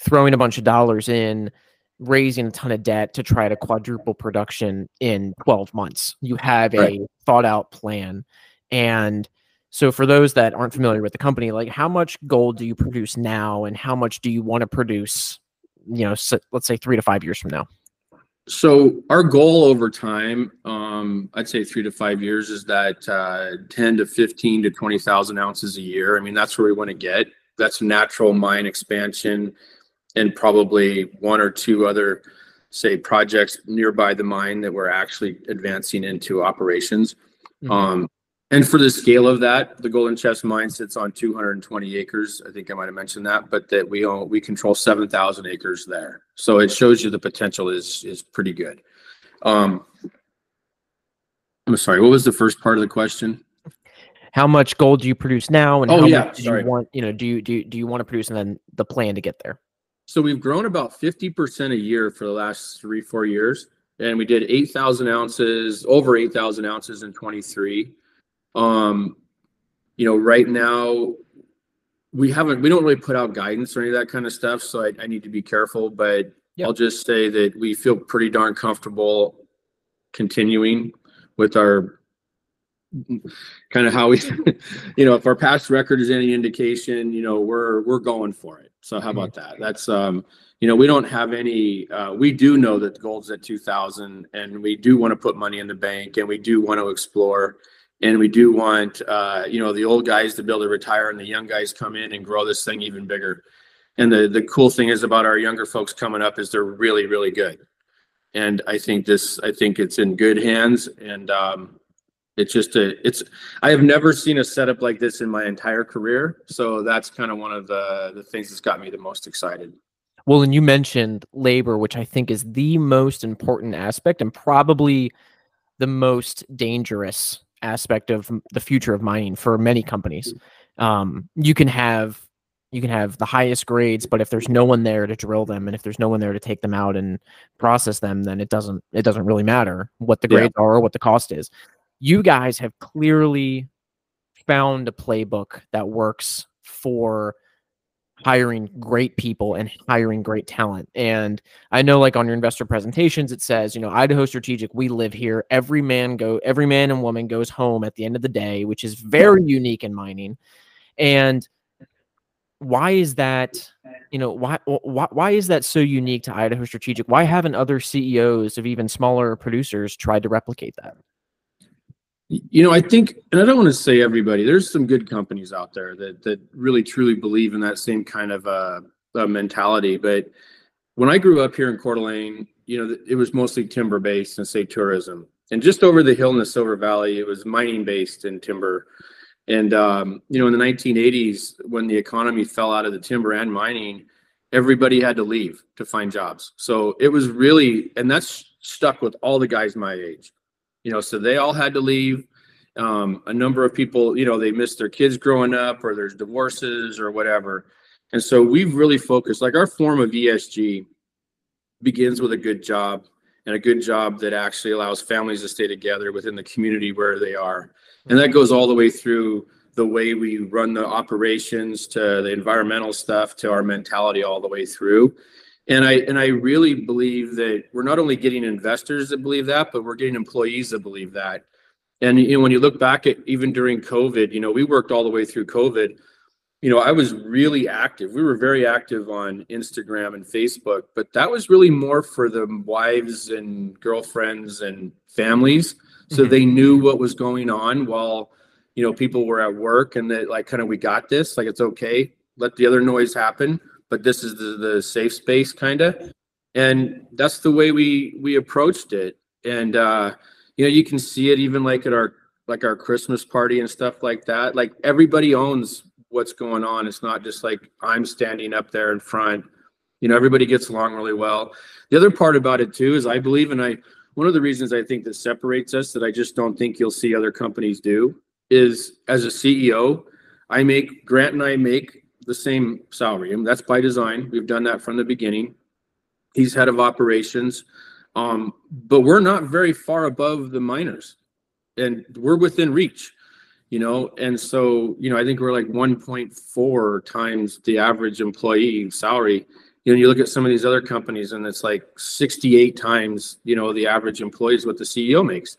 throwing a bunch of dollars in raising a ton of debt to try to quadruple production in 12 months. You have a Right. thought out plan. And so for those that aren't familiar with the company like how much gold do you produce now and how much do you want to produce you know let's say 3 to 5 years from now So our goal over time, um, I'd say three to five years, is that uh, ten to fifteen to twenty thousand ounces a year. I mean, that's where we want to get. That's natural mine expansion, and probably one or two other, say, projects nearby the mine that we're actually advancing into operations. Mhm. Um, and for the scale of that, the Golden Chest mine sits on 220 acres. I think I might have mentioned that, but that we own, we control 7,000 acres there. So it shows you the potential is is pretty good. Um, I'm sorry, what was the first part of the question? how much gold do you produce now and Oh, how yeah, much do sorry. you want you know do you do you, do you want to produce and then the plan to get there So we've grown about 50% a year for the last three, four years. And we did 8,000 ounces, over 8,000 ounces in 23. Um, you know, right now we haven't, we don't really put out guidance or any of that kind of stuff. So I, I need to be careful, but Yep. I'll just say that we feel pretty darn comfortable continuing with our kind of how we, you know, if our past record is any indication, you know, we're, we're going for it. So how about that? That's, um, you know, we don't have any, uh, we do know that gold's at 2000 and we do want to put money in the bank and we do want to explore. And we do want, uh, you know, the old guys to be able to retire and the young guys come in and grow this thing even bigger. And the, the cool thing is about our younger folks coming up is they're really, really good. And I think this, I think it's in good hands and, um, it's just a, it's, I have never seen a setup like this in my entire career. So that's kind of one of the, the things that's got me the most excited. well and you mentioned labor which i think is the most important aspect and probably the most dangerous aspect of the future of mining for many companies. Um, you can have you can have the highest grades but if there's no one there to drill them and if there's no one there to take them out and process them then it doesn't it doesn't really matter what the Yeah. grades are or what the cost is. You guys have clearly found a playbook that works for hiring great people and hiring great talent. And i know like on your investor presentations it says you know idaho strategic we live here. Every man go every man and woman goes home at the end of the day which is very unique in mining. And why is that you know why, why why is that so unique to idaho strategic? Why haven't other ceos of even smaller producers tried to replicate that You know, I think, and I don't want to say everybody, there's some good companies out there that, that really truly believe in that same kind of, uh, uh, mentality. But when I grew up here in Coeur d'Alene, you know, it was mostly timber based and say tourism. And just over the hill in the Silver Valley, it was mining based and timber. And, um, you know, in the 1980s, when the economy fell out of the timber and mining, everybody had to leave to find jobs. So it was really, and that's stuck with all the guys my age you know so they all had to leave. Um, a number of people you know they missed their kids growing up or there's divorces or whatever. And so we've really focused like our form of esg begins with a good job and a good job that actually allows families to stay together within the community where they are. And that goes all the way through the way we run the operations to the environmental stuff to our mentality all the way through and I and I really believe that we're not only getting investors that believe that, but we're getting employees that believe that. And you know, when you look back at even during COVID, you know, we worked all the way through COVID. you know, I was really active. We were very active on Instagram and Facebook, but that was really more for the wives and girlfriends and families. So Mhm. they knew what was going on while, you know, people were at work and that like kind of we got this, like it's okay, let the other noise happen, but this is the, the safe space kind of. And that's the way we we approached it. And uh, you know, you can see it even like at our like our Christmas party and stuff like that. Like everybody owns what's going on. It's not just like I'm standing up there in front. You know, everybody gets along really well. The other part about it too is I believe, and I one of the reasons I think that separates us that I just don't think you'll see other companies do is as a CEO, I make Grant and I make the same salary. And that's by design. We've done that from the beginning. He's head of operations. Um, but we're not very far above the miners and we're within reach you know and so you know i think we're like 1.4 times the average employee salary you know you look at some of these other companies and it's like 68 times you know the average employees what the ceo makes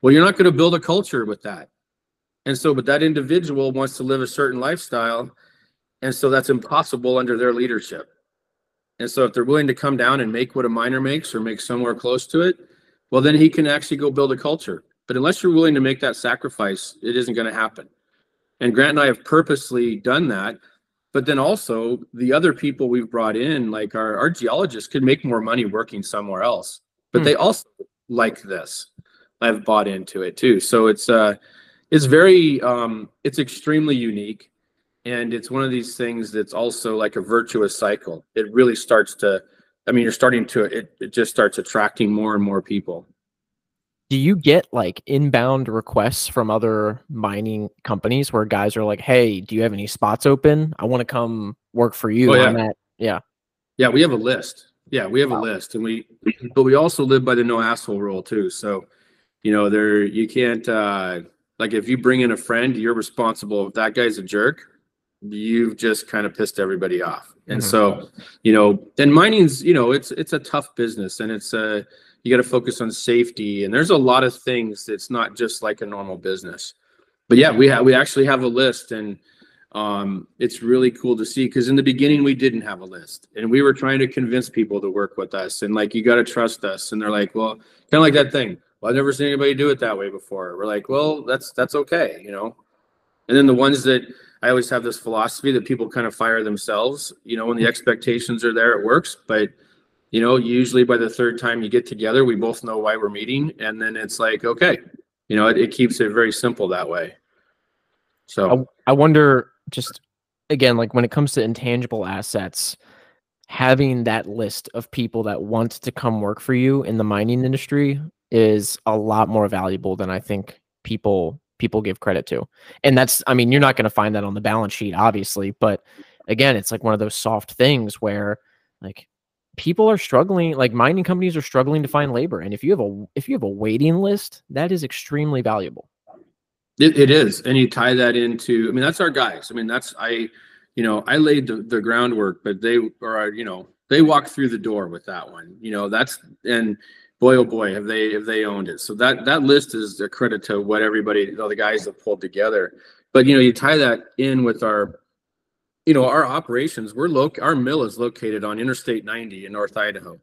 well you're not going to build a culture with that and so but that individual wants to live a certain lifestyle and so that's impossible under their leadership and so if they're willing to come down and make what a miner makes or make somewhere close to it well then he can actually go build a culture but unless you're willing to make that sacrifice, it isn't going to happen. And Grant and I have purposely done that. But then also the other people we've brought in, like our, our geologists, could make more money working somewhere else. But Hmm. they also like this. I've bought into it too. So it's uh it's very um it's extremely unique. And it's one of these things that's also like a virtuous cycle. It really starts to I mean, you're starting to it, it just starts attracting more and more people. Do you get like inbound requests from other mining companies where guys are like, "Hey, do you have any spots open? I want to come work for you." Oh, yeah. Yeah. Yeah, we have a list. Yeah, we have Wow. a list, and we, but we also live by the no asshole rule too. So, you know, there you can't uh like if you bring in a friend, you're responsible. If that guy's a jerk, you've just kind of pissed everybody off. And Mhm. so, you know, and mining's, you know, it's it's a tough business, and it's uh you got to focus on safety, and there's a lot of things that's not just like a normal business. But yeah, we have we actually have a list, and um, it's really cool to see because in the beginning we didn't have a list and we were trying to convince people to work with us and like you got to trust us and they're like well kind of like that thing well i've never seen anybody do it that way before we're like well that's that's okay you know and then the ones that i always have this philosophy that people kind of fire themselves you know when the expectations are there it works but you know usually by the third time you get together we both know why we're meeting and then it's like okay you know it, it keeps it very simple that way. So. I wonder just again like when it comes to intangible assets having that list of people that want to come work for you in the mining industry is a lot more valuable than I think people people give credit to. And that's I mean you're not going to find that on the balance sheet obviously, but again it's like one of those soft things where like people are struggling like mining companies are struggling to find labor and if you have a if you have a waiting list that is extremely valuable. It, it is, and you tie that into. I mean, that's our guys. I mean, that's I, you know, I laid the, the groundwork, but they are, you know, they walk through the door with that one. You know, that's and boy, oh boy, have they have they owned it. So that that list is a credit to what everybody, all the guys have pulled together. But you know, you tie that in with our, you know, our operations. We're loc. Our mill is located on Interstate 90 in North Idaho.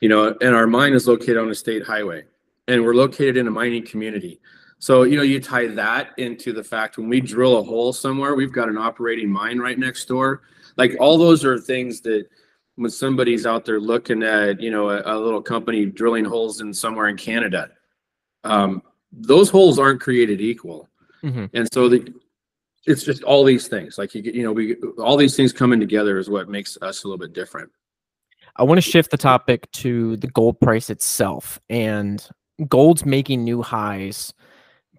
You know, and our mine is located on a state highway, and we're located in a mining community. So, you know, you tie that into the fact when we drill a hole somewhere, we've got an operating mine right next door. Like all those are things that when somebody's out there looking at, you know, a, a little company drilling holes in somewhere in Canada, um, those holes aren't created equal. Mhm. And so the, it's just all these things like you you know, we, all these things coming together is what makes us a little bit different. I want to shift the topic to the gold price itself. And gold's making new highs,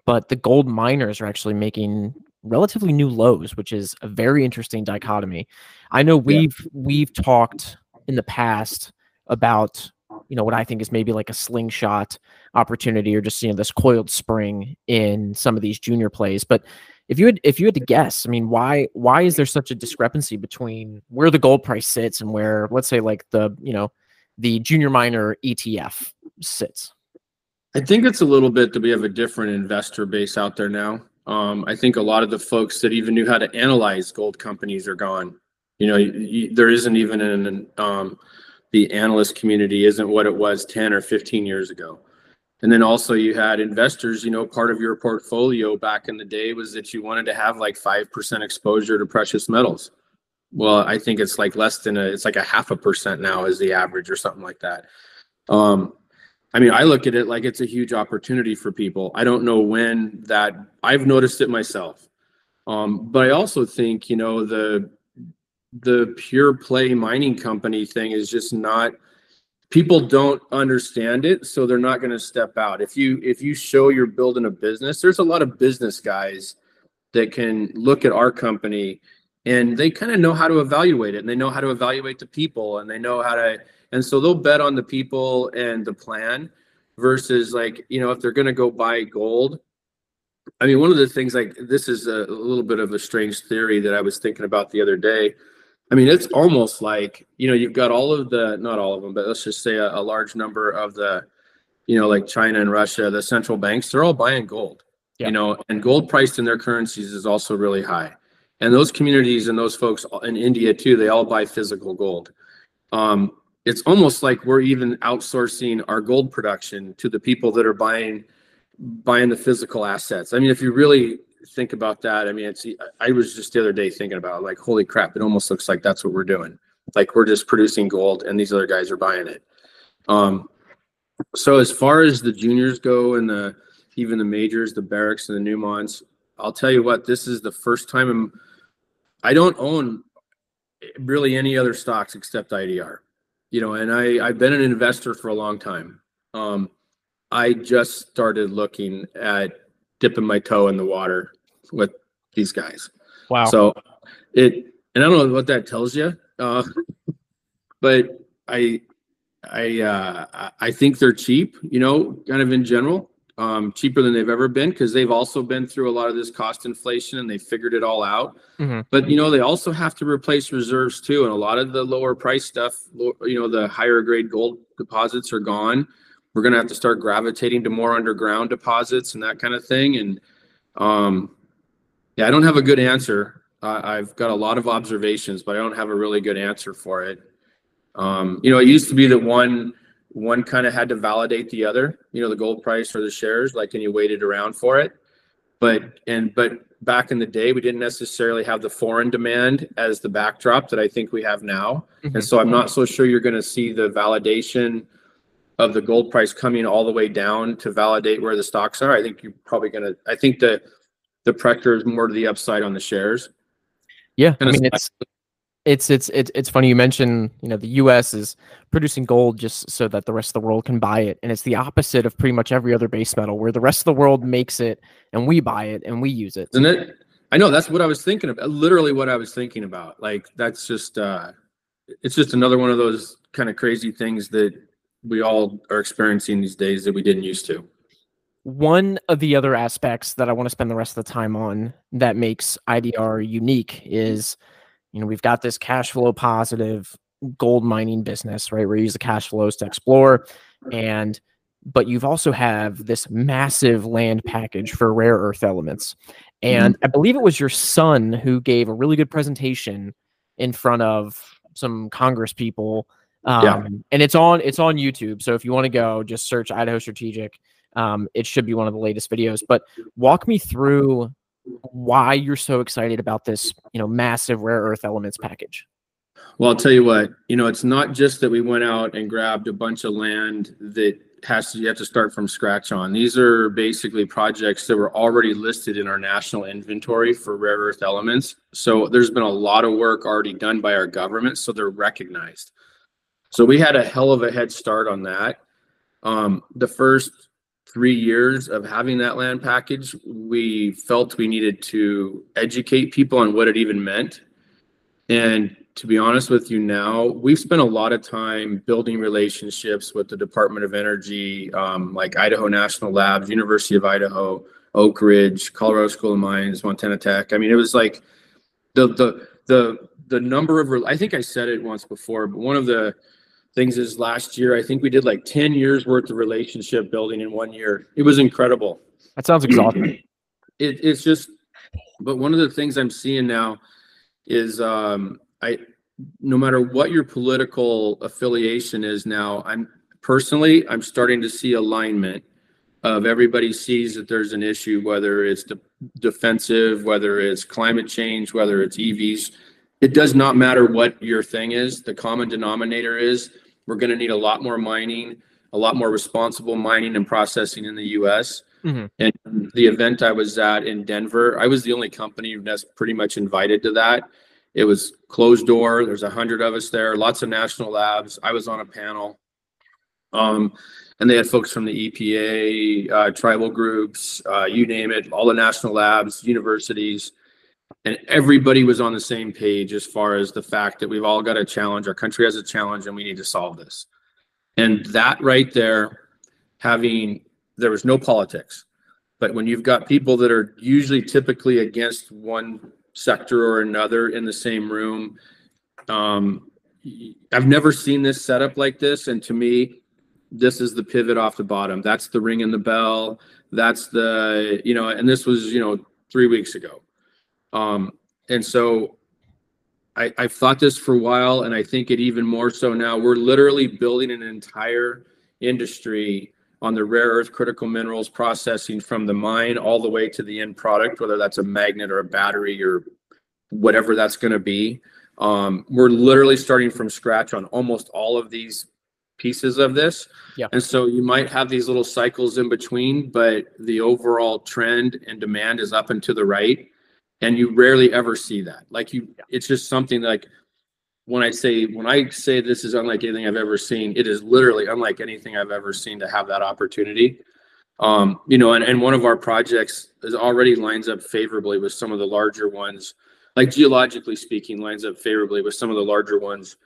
but the gold miners are actually making relatively new lows, which is a very interesting dichotomy. I know we've we've talked in the past about you know what I think is maybe like a slingshot opportunity or just you know this coiled spring in some of these junior plays, but if you had if you had to guess, I mean, why why is there such a discrepancy between where the gold price sits and where, let's say, like the you know the junior miner ETF sits? I think it's a little bit that we have a different investor base out there now. Um, I think a lot of the folks that even knew how to analyze gold companies are gone. You know, y- y- there isn't even an, um, the analyst community isn't what it was 10 or 15 years ago. And then also you had investors, you know, part of your portfolio back in the day was that you wanted to have like 5% exposure to precious metals. Well, I think it's like less than a, it's like a half a percent now is the average or something like that. Um, I mean, I look at it like it's a huge opportunity for people. I don't know when that I've noticed it myself. Um, but I also think, you know, the the pure play mining company thing is just not people don't understand it so they're not going to step out if you if you show you're building a business there's a lot of business guys that can look at our company and they kind of know how to evaluate it and they know how to evaluate the people and they know how to and so they'll bet on the people and the plan versus like you know if they're going to go buy gold i mean one of the things like this is a, a little bit of a strange theory that i was thinking about the other day I mean, it's almost like, you know, you've got all of the, not all of them, but let's just say a, a, large number of the, you know, like China and Russia, the central banks, they're all buying gold, yeah. you know, and gold priced in their currencies is also really high. And those communities and those folks in India too, they all buy physical gold. Um, it's almost like we're even outsourcing our gold production to the people that are buying buying the physical assets. I mean, if you really think about that, I mean, it's I was just the other day thinking about like, holy crap, it almost looks like that's what we're doing. Like we're just producing gold and these other guys are buying it. Um, so as far as the juniors go and the even the majors, the Barricks and the Newmonts, I'll tell you what, this is the first time I'm, I don't own really any other stocks except IDR. You know, and I I've been an investor for a long time. Um, I just started looking at dipping my toe in the water with these guys. Wow. So it, and I don't know what that tells you, uh, but I, I, uh, I think they're cheap, you know, kind of in general, um, cheaper than they've ever been because they've also been through a lot of this cost inflation and they figured it all out. Mm-hmm. But you know, they also have to replace reserves too, and a lot of the lower price stuff, you know, the higher grade gold deposits are gone. We're gonna have to start gravitating to more underground deposits and that kind of thing. And um, yeah, I don't have a good answer. Uh, I've got a lot of observations, but I don't have a really good answer for it. Um, you know, it used to be that one one kind of had to validate the other. You know, the gold price or the shares, like, and you waited around for it. But and but back in the day, we didn't necessarily have the foreign demand as the backdrop that I think we have now. Mm-hmm. And so I'm not so sure you're going to see the validation of the gold price coming all the way down to validate where the stocks are. I think you're probably going to. I think the the pressure is more to the upside on the shares. Yeah, I mean it's it's it's it's it's funny you mentioned you know the U.S. is producing gold just so that the rest of the world can buy it, and it's the opposite of pretty much every other base metal, where the rest of the world makes it and we buy it and we use it. Isn't it? I know that's what I was thinking of. Literally, what I was thinking about. Like that's just uh, it's just another one of those kind of crazy things that we all are experiencing these days that we didn't used to. One of the other aspects that I want to spend the rest of the time on that makes IDR unique is, you know, we've got this cash flow positive gold mining business, right? Where you use the cash flows to explore and but you've also have this massive land package for rare earth elements. And mm-hmm. I believe it was your son who gave a really good presentation in front of some Congress people. Um, yeah. and it's on it's on YouTube. So if you want to go, just search Idaho Strategic um, it should be one of the latest videos. But walk me through why you're so excited about this, you know, massive rare earth elements package. Well, I'll tell you what, you know, it's not just that we went out and grabbed a bunch of land that has to you have to start from scratch on. These are basically projects that were already listed in our national inventory for rare earth elements. So there's been a lot of work already done by our government, so they're recognized. So we had a hell of a head start on that. Um, the first three years of having that land package, we felt we needed to educate people on what it even meant. And to be honest with you now, we've spent a lot of time building relationships with the Department of Energy, um, like Idaho National Labs, University of Idaho, Oak Ridge, Colorado School of Mines, Montana Tech. I mean, it was like the the the the number of I think I said it once before, but one of the things is last year, I think we did like 10 years worth of relationship building in one year. It was incredible. That sounds exhausting. it, it's just, but one of the things I'm seeing now is um, I, no matter what your political affiliation is now, I'm personally, I'm starting to see alignment of everybody sees that there's an issue, whether it's de- defensive, whether it's climate change, whether it's EVs. It does not matter what your thing is. The common denominator is we're going to need a lot more mining, a lot more responsible mining and processing in the U.S. Mhm. And the event I was at in Denver, I was the only company that's pretty much invited to that. It was closed door. There's a hundred of us there, lots of national labs. I was on a panel. Um, and they had folks from the EPA, uh, tribal groups, uh, you name it, all the national labs, universities. And everybody was on the same page as far as the fact that we've all got a challenge. Our country has a challenge and we need to solve this. And that right there, having, there was no politics. But when you've got people that are usually typically against one sector or another in the same room, um, I've never seen this setup like this. And to me, this is the pivot off the bottom. That's the ring in the bell. That's the, you know, and this was, you know, three weeks ago. Um, and so I, I've thought this for a while, and I think it even more so now. We're literally building an entire industry on the rare earth critical minerals processing from the mine all the way to the end product, whether that's a magnet or a battery or whatever that's going to be. Um, we're literally starting from scratch on almost all of these pieces of this. Yeah. And so you might have these little cycles in between, but the overall trend and demand is up and to the right. And you rarely ever see that. Like you, it's just something like when I say when I say this is unlike anything I've ever seen, it is literally unlike anything I've ever seen to have that opportunity. Um, you know, and, and one of our projects is already lines up favorably with some of the larger ones, like geologically speaking, lines up favorably with some of the larger ones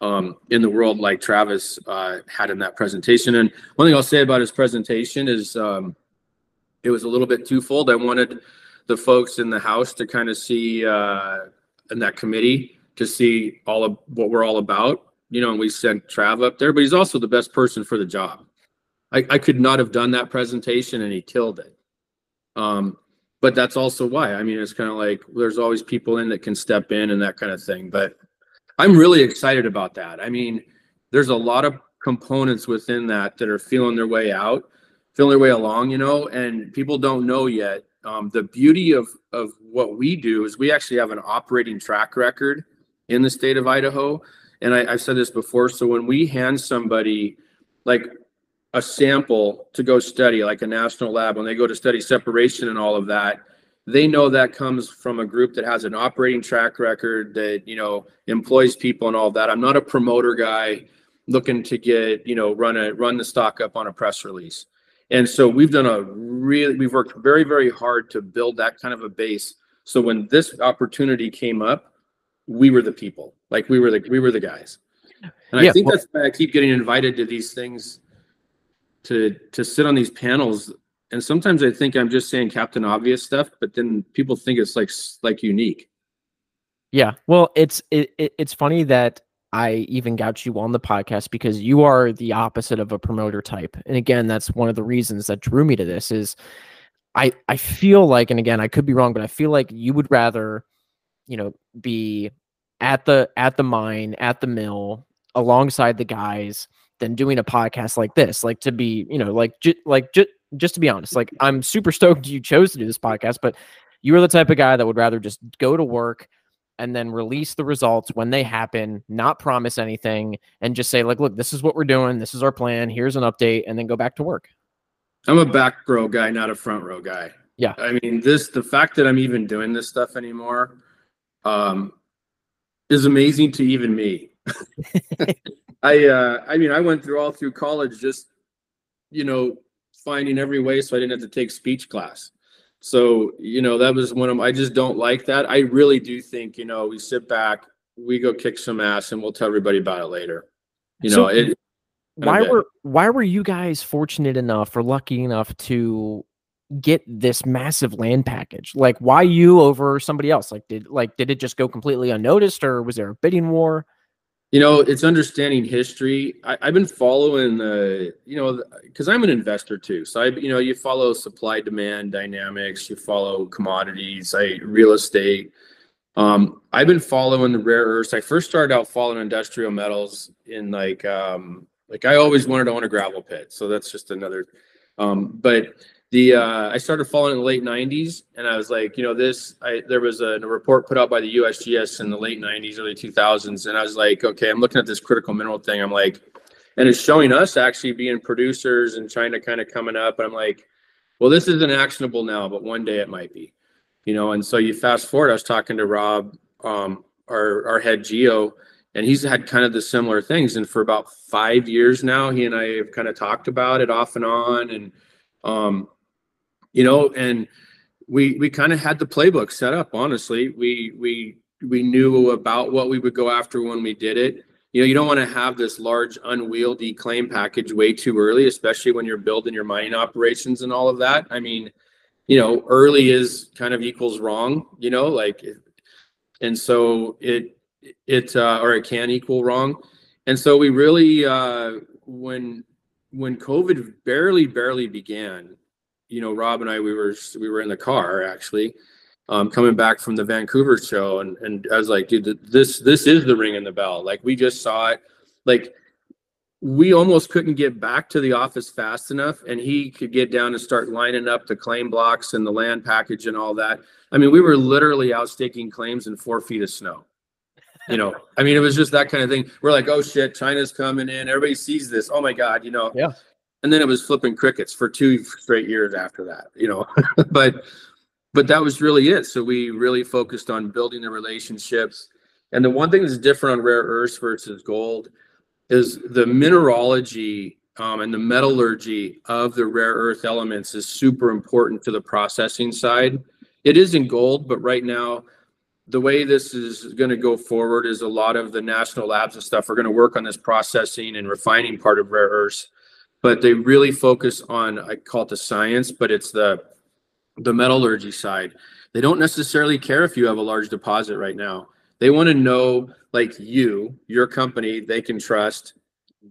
um, in the world, like Travis uh, had in that presentation. And one thing I'll say about his presentation is um, it was a little bit twofold. I wanted the folks in the house to kind of see uh, in that committee to see all of what we're all about. You know, and we sent Trav up there, but he's also the best person for the job. I, I could not have done that presentation and he killed it. Um, but that's also why. I mean, it's kind of like there's always people in that can step in and that kind of thing. But I'm really excited about that. I mean, there's a lot of components within that that are feeling their way out, feeling their way along, you know, and people don't know yet. Um, the beauty of of what we do is we actually have an operating track record in the state of Idaho. And I, I've said this before. So when we hand somebody like a sample to go study, like a national lab, when they go to study separation and all of that, they know that comes from a group that has an operating track record that you know employs people and all that. I'm not a promoter guy looking to get you know run a run the stock up on a press release. And so we've done a really we've worked very very hard to build that kind of a base. So when this opportunity came up, we were the people. Like we were the we were the guys. And Yeah, I think well- that's why I keep getting invited to these things to to sit on these panels. And sometimes I think I'm just saying Captain Obvious stuff, but then people think it's like like unique. Yeah. Well, it's it, it it's funny that I even got you on the podcast because you are the opposite of a promoter type. And again, that's one of the reasons that drew me to this is I I feel like and again, I could be wrong, but I feel like you would rather, you know, be at the at the mine, at the mill, alongside the guys than doing a podcast like this. Like to be, you know, like ju- like ju- just to be honest, like I'm super stoked you chose to do this podcast, but you are the type of guy that would rather just go to work and then release the results when they happen, not promise anything, and just say, like, look, this is what we're doing, this is our plan, here's an update, and then go back to work. I'm a back row guy, not a front row guy. Yeah. I mean, this the fact that I'm even doing this stuff anymore um is amazing to even me. I uh I mean, I went through all through college just you know, finding every way so I didn't have to take speech class. So, you know, that was one of I just don't like that. I really do think, you know, we sit back, we go kick some ass and we'll tell everybody about it later. You So know, it why were why were you guys fortunate enough or lucky enough to get this massive land package? Like why you over somebody else? Like did like did it just go completely unnoticed or was there a bidding war? You know, it's understanding history. I, have been following the, you know, because I'm an investor too. So I, you know, you follow supply demand dynamics, you follow commodities, I real estate. Um, I've been following the rare earths. I first started out following industrial metals in like, um, like I always wanted to own a gravel pit. So that's just another. Um, but the uh, I started following in the late '90s, and I was like, you know, this. I there was a, a, report put out by the USGS in the late '90s, early 2000s, and I was like, okay, I'm looking at this critical mineral thing. I'm like, and it's showing us actually being producers and China kind of coming up. And I'm like, well, this isn't actionable now, but one day it might be, you know. And so you fast forward. I was talking to Rob, um, our our head geo, and he's had kind of the similar things. And for about five years now, he and I have kind of talked about it off and on, and um, you know, and we we kind of had the playbook set up. Honestly, we we we knew about what we would go after when we did it. You know, you don't want to have this large unwieldy claim package way too early, especially when you're building your mining operations and all of that. I mean, you know, early is kind of equals wrong. You know, like, and so it it uh, or it can equal wrong. And so we really uh, when when COVID barely barely began, you know, Rob and I, we were we were in the car actually, um, coming back from the Vancouver show, and and I was like, dude, this this is the ring in the bell. Like we just saw it, like we almost couldn't get back to the office fast enough, and he could get down and start lining up the claim blocks and the land package and all that. I mean, we were literally out staking claims in four feet of snow. You know, I mean, it was just that kind of thing. We're like, oh shit, China's coming in. Everybody sees this. Oh my god, you know. Yeah and then it was flipping crickets for two straight years after that you know but but that was really it. So we really focused on building the relationships. And the one thing that's different on rare earths versus gold is the mineralogy um, and the metallurgy of the rare earth elements is super important to the processing side. It is in gold but right now the way this is going to go forward is a lot of the national labs and stuff are going to work on this processing and refining part of rare earths but they really focus on I call it the science, but it's the the metallurgy side. They don't necessarily care if you have a large deposit right now. They want to know like you, your company, they can trust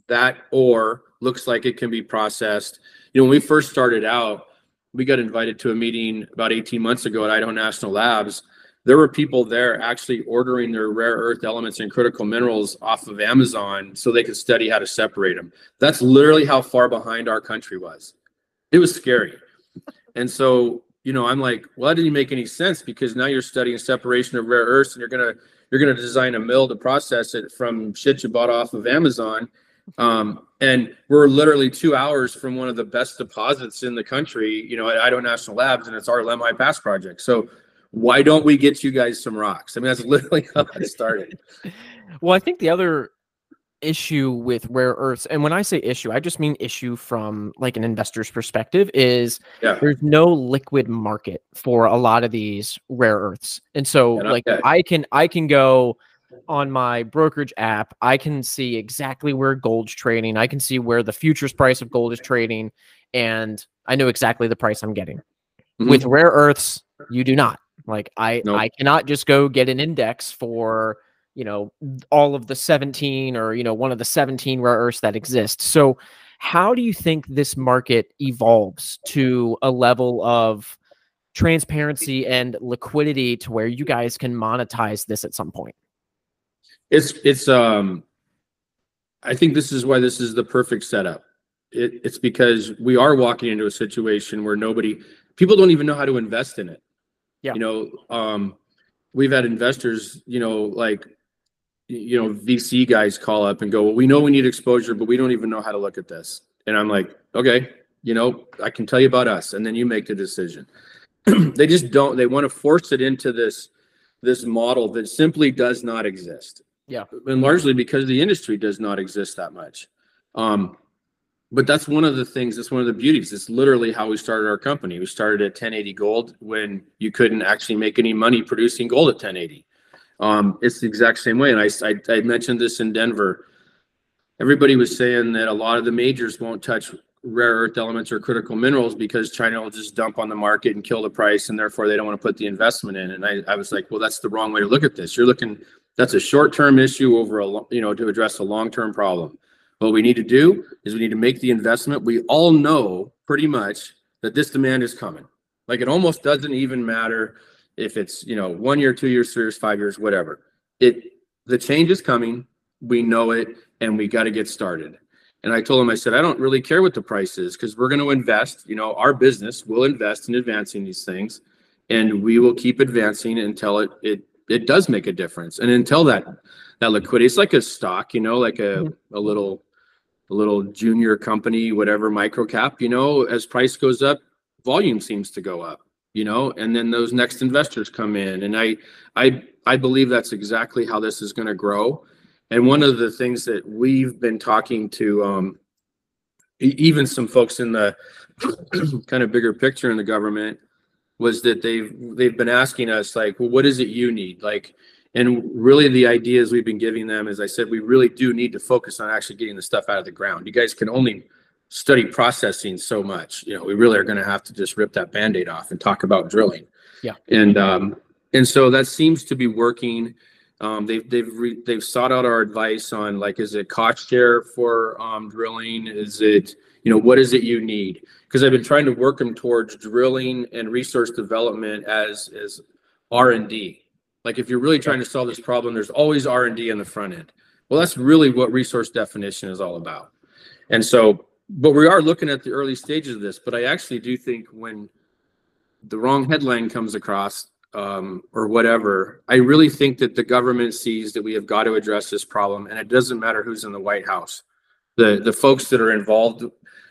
that ore looks like it can be processed. You know, when we first started out, we got invited to a meeting about 18 months ago at Idaho National Labs there were people there actually ordering their rare earth elements and critical minerals off of Amazon so they could study how to separate them. That's literally how far behind our country was. It was scary. And so, you know, I'm like, well, that didn't make any sense because now you're studying separation of rare earths and you're gonna you're gonna design a mill to process it from shit you bought off of Amazon. Um, and we're literally two hours from one of the best deposits in the country, you know, at Idaho National Labs, and it's our Lemhi Pass project. So why don't we get you guys some rocks? I mean, that's literally how I started. well, I think the other issue with rare earths, and when I say issue, I just mean issue from like an investor's perspective, is yeah. there's no liquid market for a lot of these rare earths. And so yeah, like okay. I can I can go on my brokerage app, I can see exactly where gold's trading. I can see where the futures price of gold is trading, and I know exactly the price I'm getting. Mm-hmm. With rare earths, you do not. Like I nope. I cannot just go get an index for you know all of the 17 or you know one of the 17 rare earths that exist. So how do you think this market evolves to a level of transparency and liquidity to where you guys can monetize this at some point? It's it's um I think this is why this is the perfect setup. It, it's because we are walking into a situation where nobody people don't even know how to invest in it. Yeah. You know, um, we've had investors, you know, like, you know, VC guys call up and go, well, we know we need exposure, but we don't even know how to look at this. And I'm like, okay, you know, I can tell you about us, and then you make the decision. they just don't. They want to force it into this this model that simply does not exist. Yeah, and largely because the industry does not exist that much. Um, but that's one of the things that's one of the beauties. It's literally how we started our company. We started at 1080 gold when you couldn't actually make any money producing gold at 1080 um, it's the exact same way. And I, I, I mentioned this in denver. Everybody was saying that a lot of the majors won't touch rare earth elements or critical minerals because china will just dump on the market and kill the price and therefore they don't want to put the investment in. And I, I was like well that's the wrong way to look at this. You're looking That's a short-term issue over a, you know, to address a long-term problem. What we need to do is we need to make the investment. We all know pretty much that this demand is coming. Like it almost doesn't even matter if it's, you know, one year, two years, three years, five years, whatever. It, the change is coming. We know it and we got to get started. And I told him, I said, I don't really care what the price is because we're going to invest, you know, our business will invest in advancing these things and we will keep advancing until it, it, it does make a difference. And until that, that liquidity, it's like a stock, you know, like a, mm-hmm. a little, a little junior company, whatever micro cap, you know, as price goes up, volume seems to go up, you know, and then those next investors come in. And I, I, I believe that's exactly how this is going to grow. And one of the things that we've been talking to, um, even some folks in the kind of bigger picture in the government was that they've, they've been asking us like, well, what is it you need? Like, and really the ideas we've been giving them, as I said, we really do need to focus on actually getting the stuff out of the ground. You guys can only study processing so much. You know, we really are going to have to just rip that Band-Aid off and talk about drilling. Yeah. And, um, and so that seems to be working. Um, they've, they've, re- they've sought out our advice on like, is it cost share for, um, drilling? Is it, you know, what is it you need? Cause I've been trying to work them towards drilling and resource development as, as R and D. Like if you're really trying to solve this problem, there's always R and D in the front end. Well, that's really what resource definition is all about. And so, but we are looking at the early stages of this, but I actually do think when the wrong headline comes across, um, or whatever, I really think that the government sees that we have got to address this problem and it doesn't matter who's in the White House. The, the folks that are involved,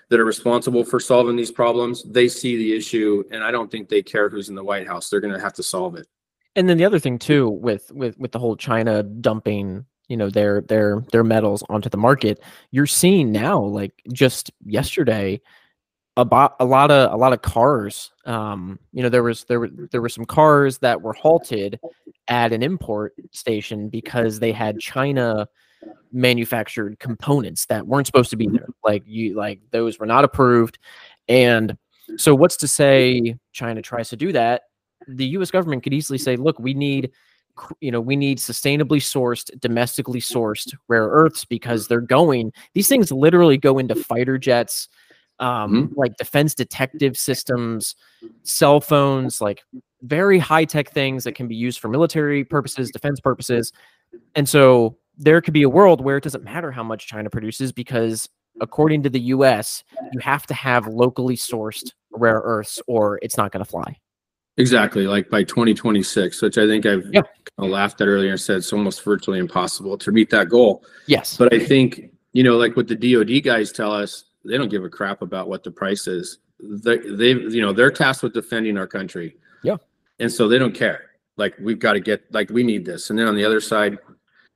that are responsible for solving these problems, they see the issue and I don't think they care who's in the White House. They're gonna have to solve it. And then the other thing too, with with with the whole China dumping, you know, their their their metals onto the market, you're seeing now, like just yesterday, about a lot of a lot of cars. Um, you know, there was there were there were some cars that were halted at an import station because they had China manufactured components that weren't supposed to be there. Like you like those were not approved. And so what's to say China tries to do that? The US government could easily say, look, we need you know, we need sustainably sourced, domestically sourced rare earths because they're going, these things literally go into fighter jets, um, like defense detective systems, cell phones, like very high tech things that can be used for military purposes, defense purposes. And so there could be a world where it doesn't matter how much China produces because according to the US, you have to have locally sourced rare earths or it's not going to fly. Exactly, like by twenty twenty-six, which I think I've Yeah. kind of laughed at earlier and said it's almost virtually impossible to meet that goal. Yes. But I think, you know, like what the DoD guys tell us, they don't give a crap about what the price is. They, they, you know, they're tasked with defending our country. Yeah. And so they don't care. Like we've got to get, like we need this. And then on the other side,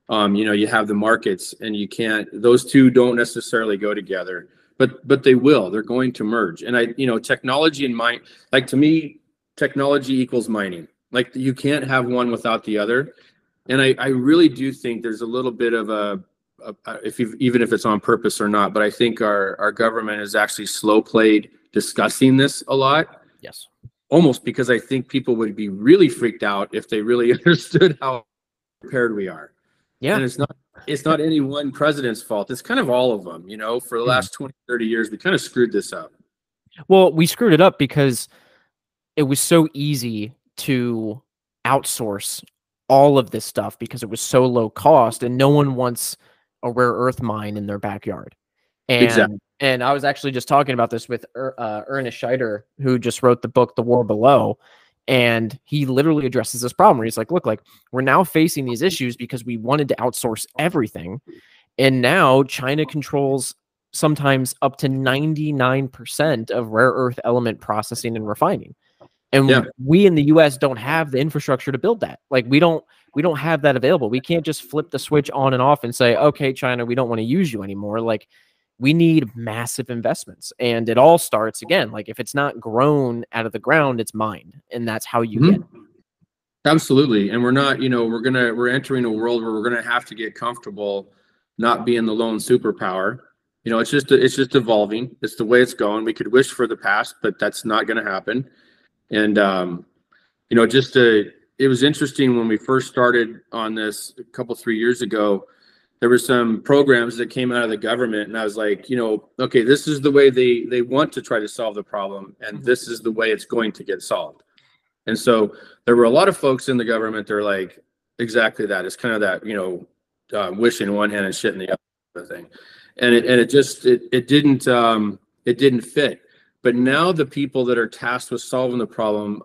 um, you know, you have the markets, and you can't. Those two don't necessarily go together, but but they will. They're going to merge. And I, you know, technology and mine, like to me, technology equals mining. Like you can't have one without the other. And I, I really do think there's a little bit of a uh, if you even if it's on purpose or not. But I think our our government has actually slow played discussing this a lot, yes. almost because I think people would be really freaked out if they really understood how prepared we are. Yeah. And it's not it's not any one president's fault. It's kind of all of them, you know, for the Mhm. last 20, 30 years, we kind of screwed this up. Well, we screwed it up because it was so easy to outsource all of this stuff because it was so low cost and no one wants a rare earth mine in their backyard. And Exactly. and I was actually just talking about this with Er- uh, Ernest Scheyder, who just wrote the book The War Below, and he literally addresses this problem where he's like, look, like we're now facing these issues because we wanted to outsource everything, and now China controls sometimes up to 99% of rare earth element processing and refining. And Yeah. we in the US don't have the infrastructure to build that. Like we don't we don't have that available. We can't just flip the switch on and off and say, "Okay, China, we don't want to use you anymore." Like we need massive investments. And it all starts again, like if it's not grown out of the ground, it's mined. And that's how you Mhm. get it. Absolutely. And we're not, you know, we're gonna we're entering a world where we're gonna have to get comfortable not being the lone superpower. You know, it's just it's just evolving. It's the way it's going. We could wish for the past, but that's not gonna happen. And um, you know, just to it was interesting when we first started on this a couple three years ago. There were some programs that came out of the government, and I was like, you know, okay, this is the way they they want to try to solve the problem, and this is the way it's going to get solved. And so there were a lot of folks in the government that are like exactly that. It's kind of that you know, uh, wishing one hand and shit in the other thing, and it and it just it it didn't um, it didn't fit. But now the people that are tasked with solving the problem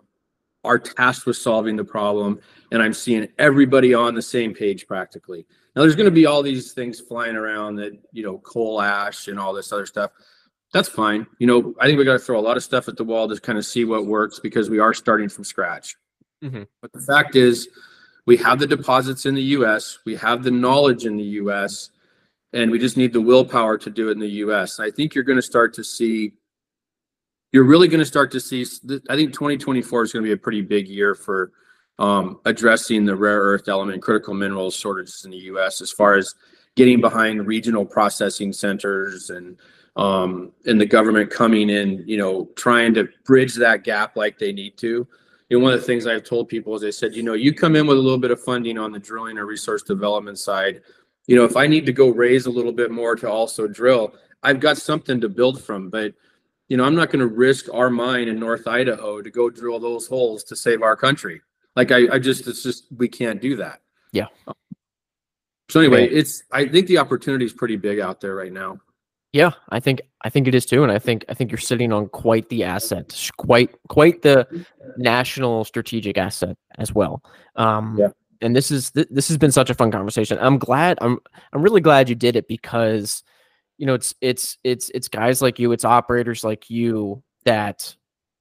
are tasked with solving the problem, and I'm seeing everybody on the same page practically. Now there's going to be all these things flying around that you know coal ash and all this other stuff. That's fine. You know, I think we got to throw a lot of stuff at the wall to kind of see what works because we are starting from scratch. Mm-hmm. But the fact is, we have the deposits in the U.S. We have the knowledge in the U.S. And we just need the willpower to do it in the U.S. And I think you're going to start to see you're really going to start to see. I think 2024 is going to be a pretty big year for um, addressing the rare earth element critical minerals shortages in the U.S. as far as getting behind regional processing centers and um, and the government coming in, you know, trying to bridge that gap like they need to. You know, one of the things I've told people is I said, you know, you come in with a little bit of funding on the drilling or resource development side. You know, if I need to go raise a little bit more to also drill, I've got something to build from. But you know, I'm not going to risk our mine in North Idaho to go drill those holes to save our country. Like I, I just, it's just, we can't do that. Yeah. So anyway, it's, I think the opportunity is pretty big out there right now. Yeah, I think I think it is too, and I think I think you're sitting on quite the asset, quite quite the national strategic asset as well. Um, yeah. And this is th- this has been such a fun conversation. I'm glad. I'm I'm really glad you did it because you know, it's it's it's it's guys like you, it's operators like you that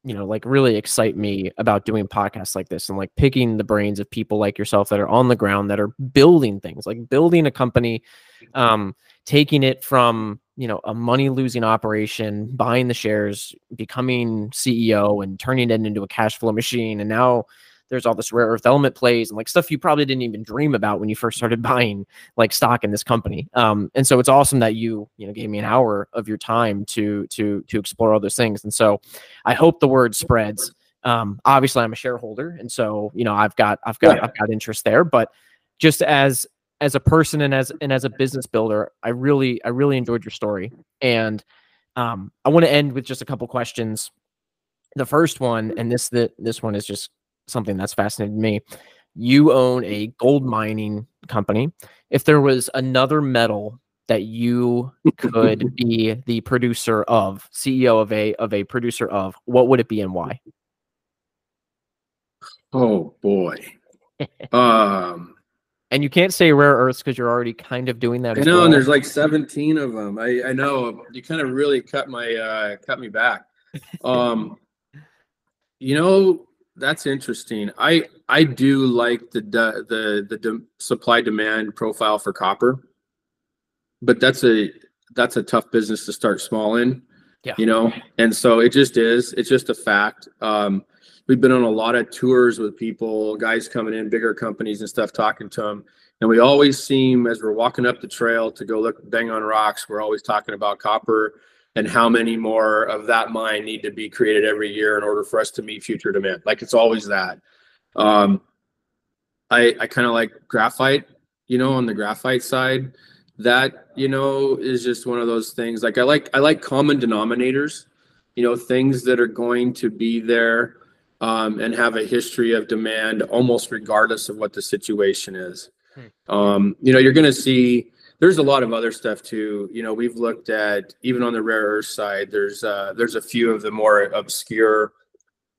you know like really excite me about doing podcasts like this and like picking the brains of people like yourself that are on the ground that are building things like building a company um taking it from you know a money losing operation buying the shares becoming ceo and turning it into a cash flow machine and now there's all this rare earth element plays and like stuff you probably didn't even dream about when you first started buying like stock in this company. Um, and so it's awesome that you you know gave me an hour of your time to to to explore all those things. And so I hope the word spreads. Um, obviously I'm a shareholder, and so you know I've got I've got. I've got interest there, but just as as a person and as and as a business builder, I really I really enjoyed your story, and um, I want to end with just a couple questions. The first one, and this the this one is just something that's fascinated me. You own a gold mining company. If there was another metal that you could be the producer of, CEO of a of a producer of, what would it be and why? Oh boy. um and you can't say rare earths because you're already kind of doing that. I know, well. and there's like 17 of them. I, I know you kind of really cut my uh cut me back. Um you know, that's interesting. I I do like the the the de- supply demand profile for copper, but that's a that's a tough business to start small in. Yeah. You know, and so it just is. It's just a fact. Um, we've been on a lot of tours with people, guys coming in, bigger companies and stuff, talking to them, and we always seem as we're walking up the trail to go look bang on rocks. We're always talking about copper and how many more of that mine need to be created every year in order for us to meet future demand. Like it's always that. Um, I I kind of like graphite, you know, on the graphite side. That you know is just one of those things. Like I like I like common denominators, you know, things that are going to be there um, and have a history of demand almost regardless of what the situation is. Hmm. Um, you know, you're going to see there's a lot of other stuff too. You know, we've looked at even on the rare earth side. There's uh, there's a few of the more obscure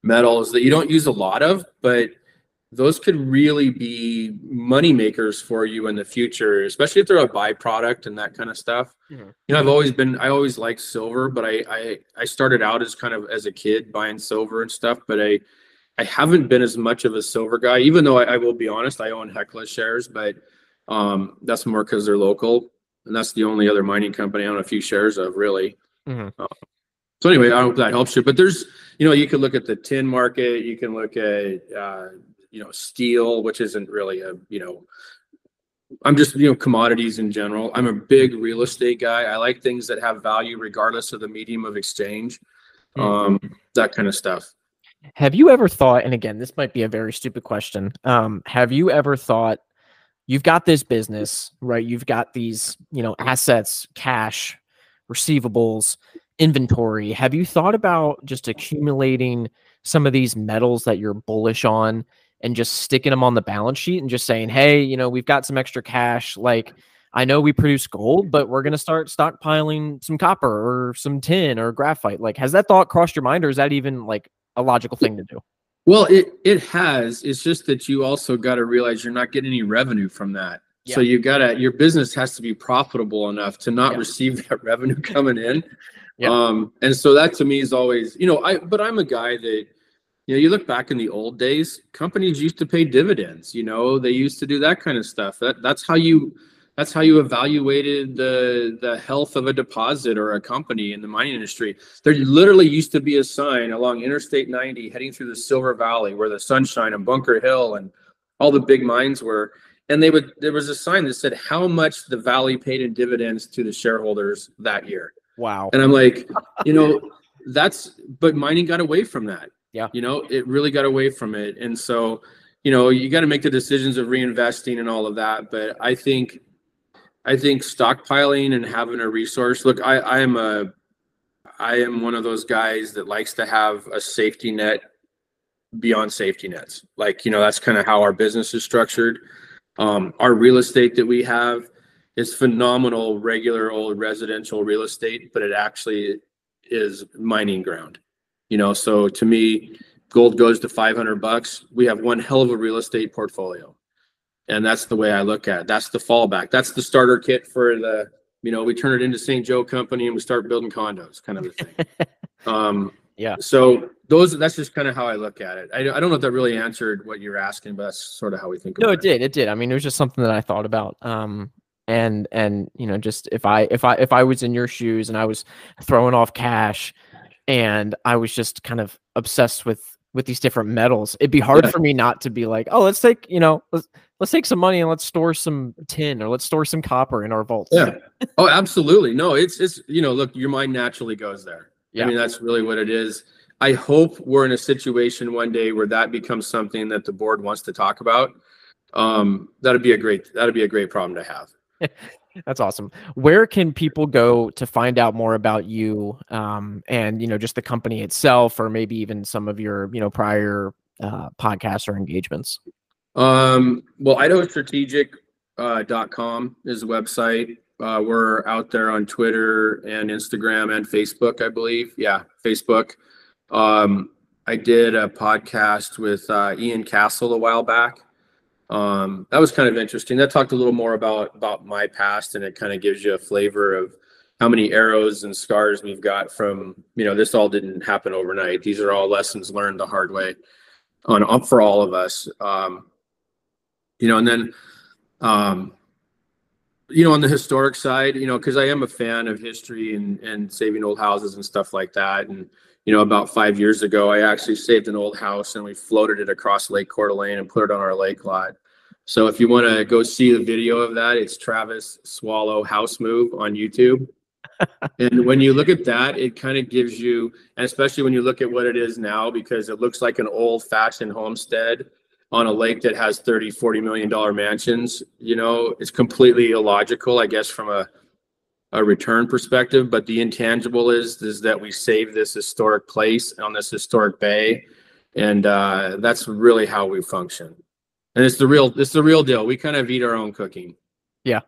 metals that you don't use a lot of, but those could really be money makers for you in the future, especially if they're a byproduct and that kind of stuff. Mm-hmm. You know, I've always been I always liked silver, but I, I I started out as kind of as a kid buying silver and stuff, but I I haven't been as much of a silver guy, even though I, I will be honest, I own Hecla shares, but um, that's more because they're local, and that's the only other mining company I own a few shares of, really. Mm-hmm. Uh, so anyway, I hope that helps you. But there's, you know, you can look at the tin market. You can look at, uh, you know, steel, which isn't really a, you know, I'm just, you know, commodities in general. I'm a big real estate guy. I like things that have value regardless of the medium of exchange. Mm-hmm. Um, that kind of stuff. Have you ever thought, and again, this might be a very stupid question. Um, have you ever thought you've got this business, right? You've got these, you know, assets, cash, receivables, inventory. Have you thought about just accumulating some of these metals that you're bullish on and just sticking them on the balance sheet and just saying, hey, you know, we've got some extra cash. Like, I know we produce gold, but we're going to start stockpiling some copper or some tin or graphite. Like, has that thought crossed your mind or is that even like a logical thing to do? Well, it it has. It's just that you also got to realize you're not getting any revenue from that. Yeah. So you gotta your business has to be profitable enough to not yeah. receive that revenue coming in. yeah. Um, and so that to me is always, you know, I but I'm a guy that you know, you look back in the old days, companies used to pay dividends, you know, they used to do that kind of stuff. That that's how you that's how you evaluated the the health of a deposit or a company in the mining industry. There literally used to be a sign along Interstate 90 heading through the Silver Valley where the Sunshine and Bunker Hill and all the big mines were. And they would there was a sign that said how much the valley paid in dividends to the shareholders that year. Wow. And I'm like, you know, that's but mining got away from that. Yeah. You know, it really got away from it. And so, you know, you got to make the decisions of reinvesting and all of that. But I think I think stockpiling and having a resource. Look, I, I am a, I am one of those guys that likes to have a safety net beyond safety nets. Like you know, that's kind of how our business is structured. Um, our real estate that we have is phenomenal, regular old residential real estate, but it actually is mining ground. You know, so to me, gold goes to 500 bucks. We have one hell of a real estate portfolio and that's the way I look at it. That's the fallback. That's the starter kit for the you know we turn it into St. Joe Company and we start building condos, kind of a thing. um, yeah. So those that's just kind of how I look at it. I, I don't know if that really answered what you're asking, but that's sort of how we think. No, it, No, it did. It did. I mean, it was just something that I thought about. Um, and and you know, just if I if I if I was in your shoes and I was throwing off cash, and I was just kind of obsessed with with these different metals, it'd be hard yeah. for me not to be like, oh, let's take you know let's let's take some money and let's store some tin or let's store some copper in our vaults. Yeah. oh, absolutely. No, it's it's you know, look, your mind naturally goes there. Yeah. I mean, that's really what it is. I hope we're in a situation one day where that becomes something that the board wants to talk about. Um, that'd be a great that'd be a great problem to have. That's awesome. Where can people go to find out more about you um, and you know just the company itself, or maybe even some of your you know prior uh, podcasts or engagements? Um, well, IdahoStrategic.com uh, is the website. Uh, we're out there on Twitter and Instagram and Facebook, I believe. Yeah, Facebook. Um, I did a podcast with uh, Ian Cassel a while back. Um, that was kind of interesting. That talked a little more about about my past, and it kind of gives you a flavor of how many arrows and scars we've got from you know this all didn't happen overnight. These are all lessons learned the hard way on for all of us. Um, you know, and then, um, you know, on the historic side, you know, because I am a fan of history and and saving old houses and stuff like that. And you know, about five years ago, I actually saved an old house and we floated it across Lake Coeur d'Alene and put it on our lake lot. So if you want to go see the video of that, it's Travis Swallow House Move on YouTube. and when you look at that, it kind of gives you, and especially when you look at what it is now, because it looks like an old fashioned homestead on a lake that has 30 40 million dollar mansions you know it's completely illogical i guess from a a return perspective but the intangible is is that we save this historic place on this historic bay and uh, that's really how we function. And it's the real it's the real deal. We kind of eat our own cooking. Yeah.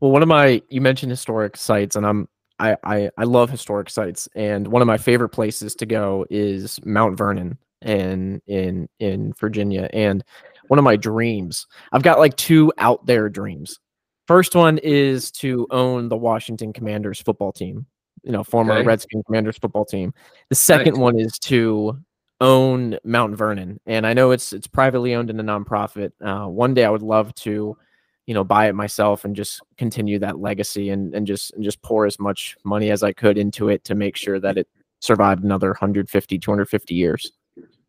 Well one of my you mentioned historic sites and i'm I, I i love historic sites and one of my favorite places to go is mount vernon in in in Virginia. And one of my dreams, I've got like two out there dreams. First one is to own the Washington Commanders football team, you know, former okay. Redskin Commanders football team. The second one is to own Mount Vernon, and I know it's it's privately owned in a nonprofit. Uh, one day I would love to, you know, buy it myself and just continue that legacy and and just and just pour as much money as I could into it to make sure that it survived another 150 250 years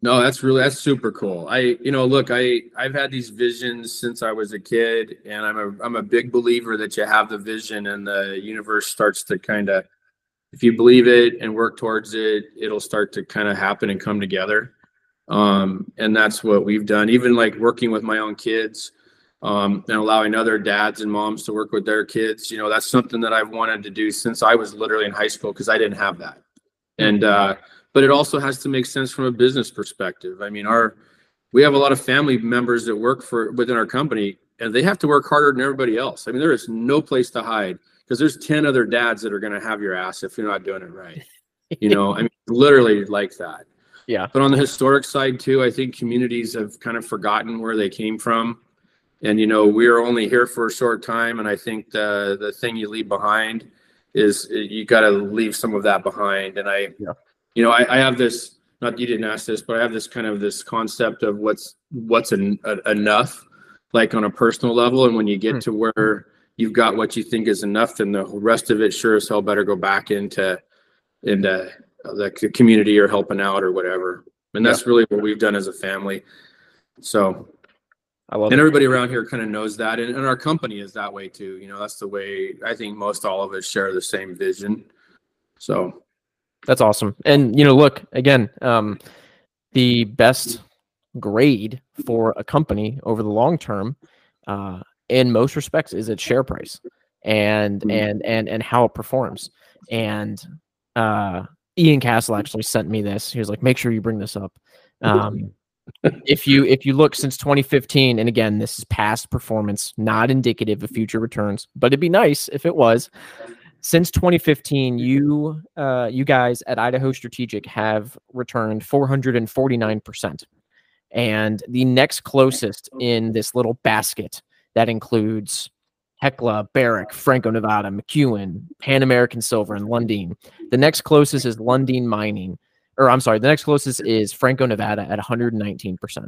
no, that's really that's super cool. I you know look, I I've had these visions since I was a kid, and I'm a I'm a big believer that you have the vision and the universe starts to kind of if you believe it and work towards it, it'll start to kind of happen and come together. Um, and that's what we've done. Even like working with my own kids, um, and allowing other dads and moms to work with their kids. You know, that's something that I've wanted to do since I was literally in high school because I didn't have that. And uh, but it also has to make sense from a business perspective. I mean, our we have a lot of family members that work for within our company, and they have to work harder than everybody else. I mean, there is no place to hide because there's 10 other dads that are going to have your ass if you're not doing it right. You know, I mean, literally like that. Yeah. But on the historic side too, I think communities have kind of forgotten where they came from. And you know, we are only here for a short time, and I think the the thing you leave behind is you got to leave some of that behind. And I, Yeah. You know, I, I have this. Not you didn't ask this, but I have this kind of this concept of what's what's en- a- enough, like on a personal level. And when you get Hmm. to where you've got what you think is enough, then the rest of it sure as hell better go back into into the community or helping out or whatever. And that's really what we've done as a family. So I love and everybody around here kind of knows that and, and our company is that way too you know that's the way i think most all of us share the same vision so That's awesome. And you know, look again, um, the best grade for a company over the long term, uh, in most respects, is its share price and Mhm. and and and how it performs. And uh, Ian Cassel actually sent me this. He was like, "Make sure you bring this up." Um, if you if you look since 2015, and again, this is past performance, not indicative of future returns, but it'd be nice if it was since 2015 you uh, you guys at idaho strategic have returned 449% and the next closest in this little basket that includes hecla barrick franco nevada mcewen pan american silver and lundin. The next closest is lundin mining or i'm sorry the next closest is franco nevada at 119%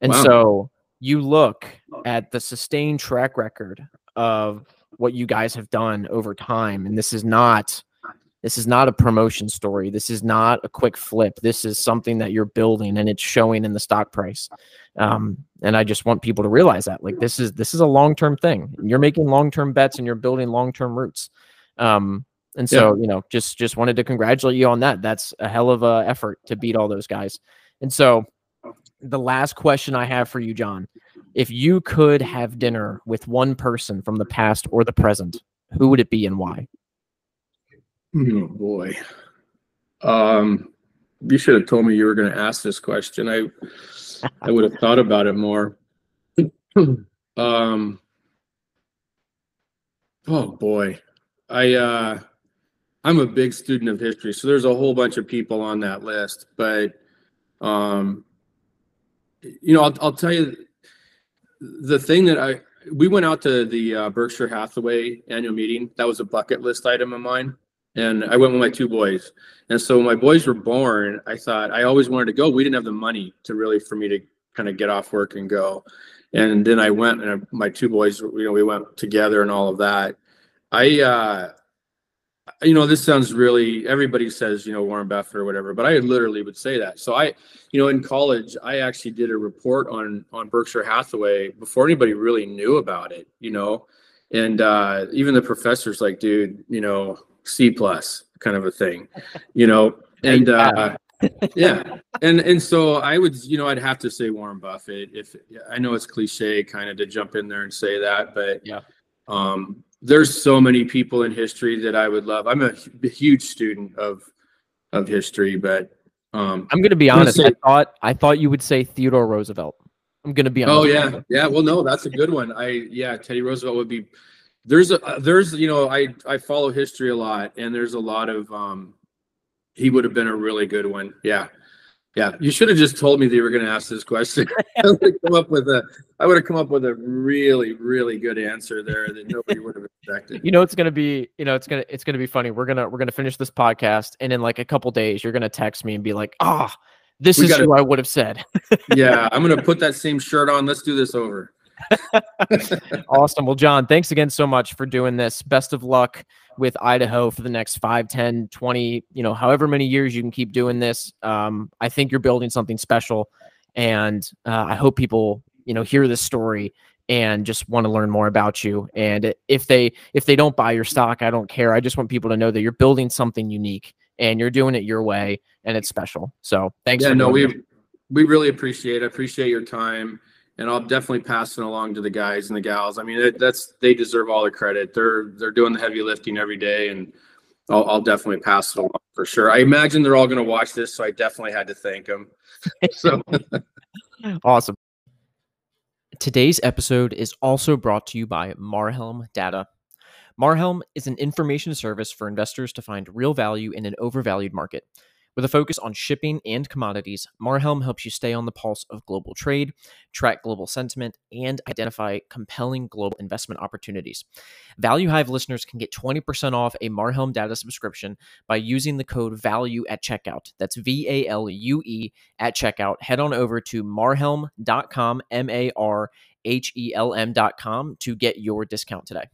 and Wow. so you look at the sustained track record of what you guys have done over time and this is not this is not a promotion story. This is not a quick flip. This is something that you're building and it's showing in the stock price. Um, and i just want people to realize that like this is this is a long-term thing. You're making long-term bets and you're building long-term roots. Um, and so you know just just wanted to congratulate you on that. That's a hell of a effort to beat all those guys. And so the last question i have for you john if you could have dinner with one person from the past or the present, who would it be and why? oh boy. Um you should have told me you were going to ask this question. I i would have thought about it more. Um oh boy. I uh i'm a big student of history so there's a whole bunch of people on that list but um you know i'll, I'll tell you the thing that i we went out to the uh, berkshire hathaway annual meeting. That was a bucket list item of mine. And i went with my two boys. And so when my boys were born i thought i always wanted to go. We didn't have the money to really for me to kind of get off work and go. And then i went and my two boys you know we went together and all of that. I uh you know this sounds really everybody says you know warren buffett or whatever but i literally would say that. So i you know in college i actually did a report on on berkshire hathaway before anybody really knew about it you know? And uh even the professors like dude you know c plus kind of a thing you know? And uh yeah. and and so i would you know i'd have to say warren buffett if i know it's cliche kind of to jump in there and say that but Yeah. um there's so many people in history that i would love i'm a huge student of of history but um I'm going to be honest. I thought I thought you would say Theodore Roosevelt. I'm going to be honest. oh yeah yeah well no that's a good one i yeah teddy roosevelt would be there's a there's you know i i follow history a lot and there's a lot of um he would have been a really good one yeah yeah. You should have just told me that you were going to ask this question. I would have come up with a i would have come up with a really really good answer there that nobody would have expected. You know it's going to be, you know, it's going to it's going to be funny. We're going to we're going to finish this podcast and in like a couple days you're going to text me and be like, "Ah, this We is gotta- who I would have said." yeah i'm going to put that same shirt on. Let's do this over awesome. Well, John, thanks again so much for doing this. Best of luck with Idaho for the next 5, 10, 20, you know, however many years you can keep doing this. Um, I think you're building something special. And uh, I hope people, you know, hear this story and just want to learn more about you. And if they if they don't buy your stock, I don't care. I just want people to know that you're building something unique and you're doing it your way and it's special. So thanks. yeah no we we really appreciate it. Appreciate your time, and I'll definitely pass it along to the guys and the gals. I mean, it, that's they deserve all the credit. They're they're doing the heavy lifting every day, and I'll, I'll definitely pass it along for sure. I imagine they're all going to watch this, so I definitely had to thank them. so awesome. Today's episode is also brought to you by Marhelm Data. Marhelm is an information service for investors to find real value in an overvalued market. With a focus on shipping and commodities, Marhelm helps you stay on the pulse of global trade, track global sentiment, and identify compelling global investment opportunities. Value Hive listeners can get 20% off a Marhelm data subscription by using the code VALUE at checkout. That's V A L U E at checkout. Head on over to marhelm.com, M A R H E L M.com to get your discount today.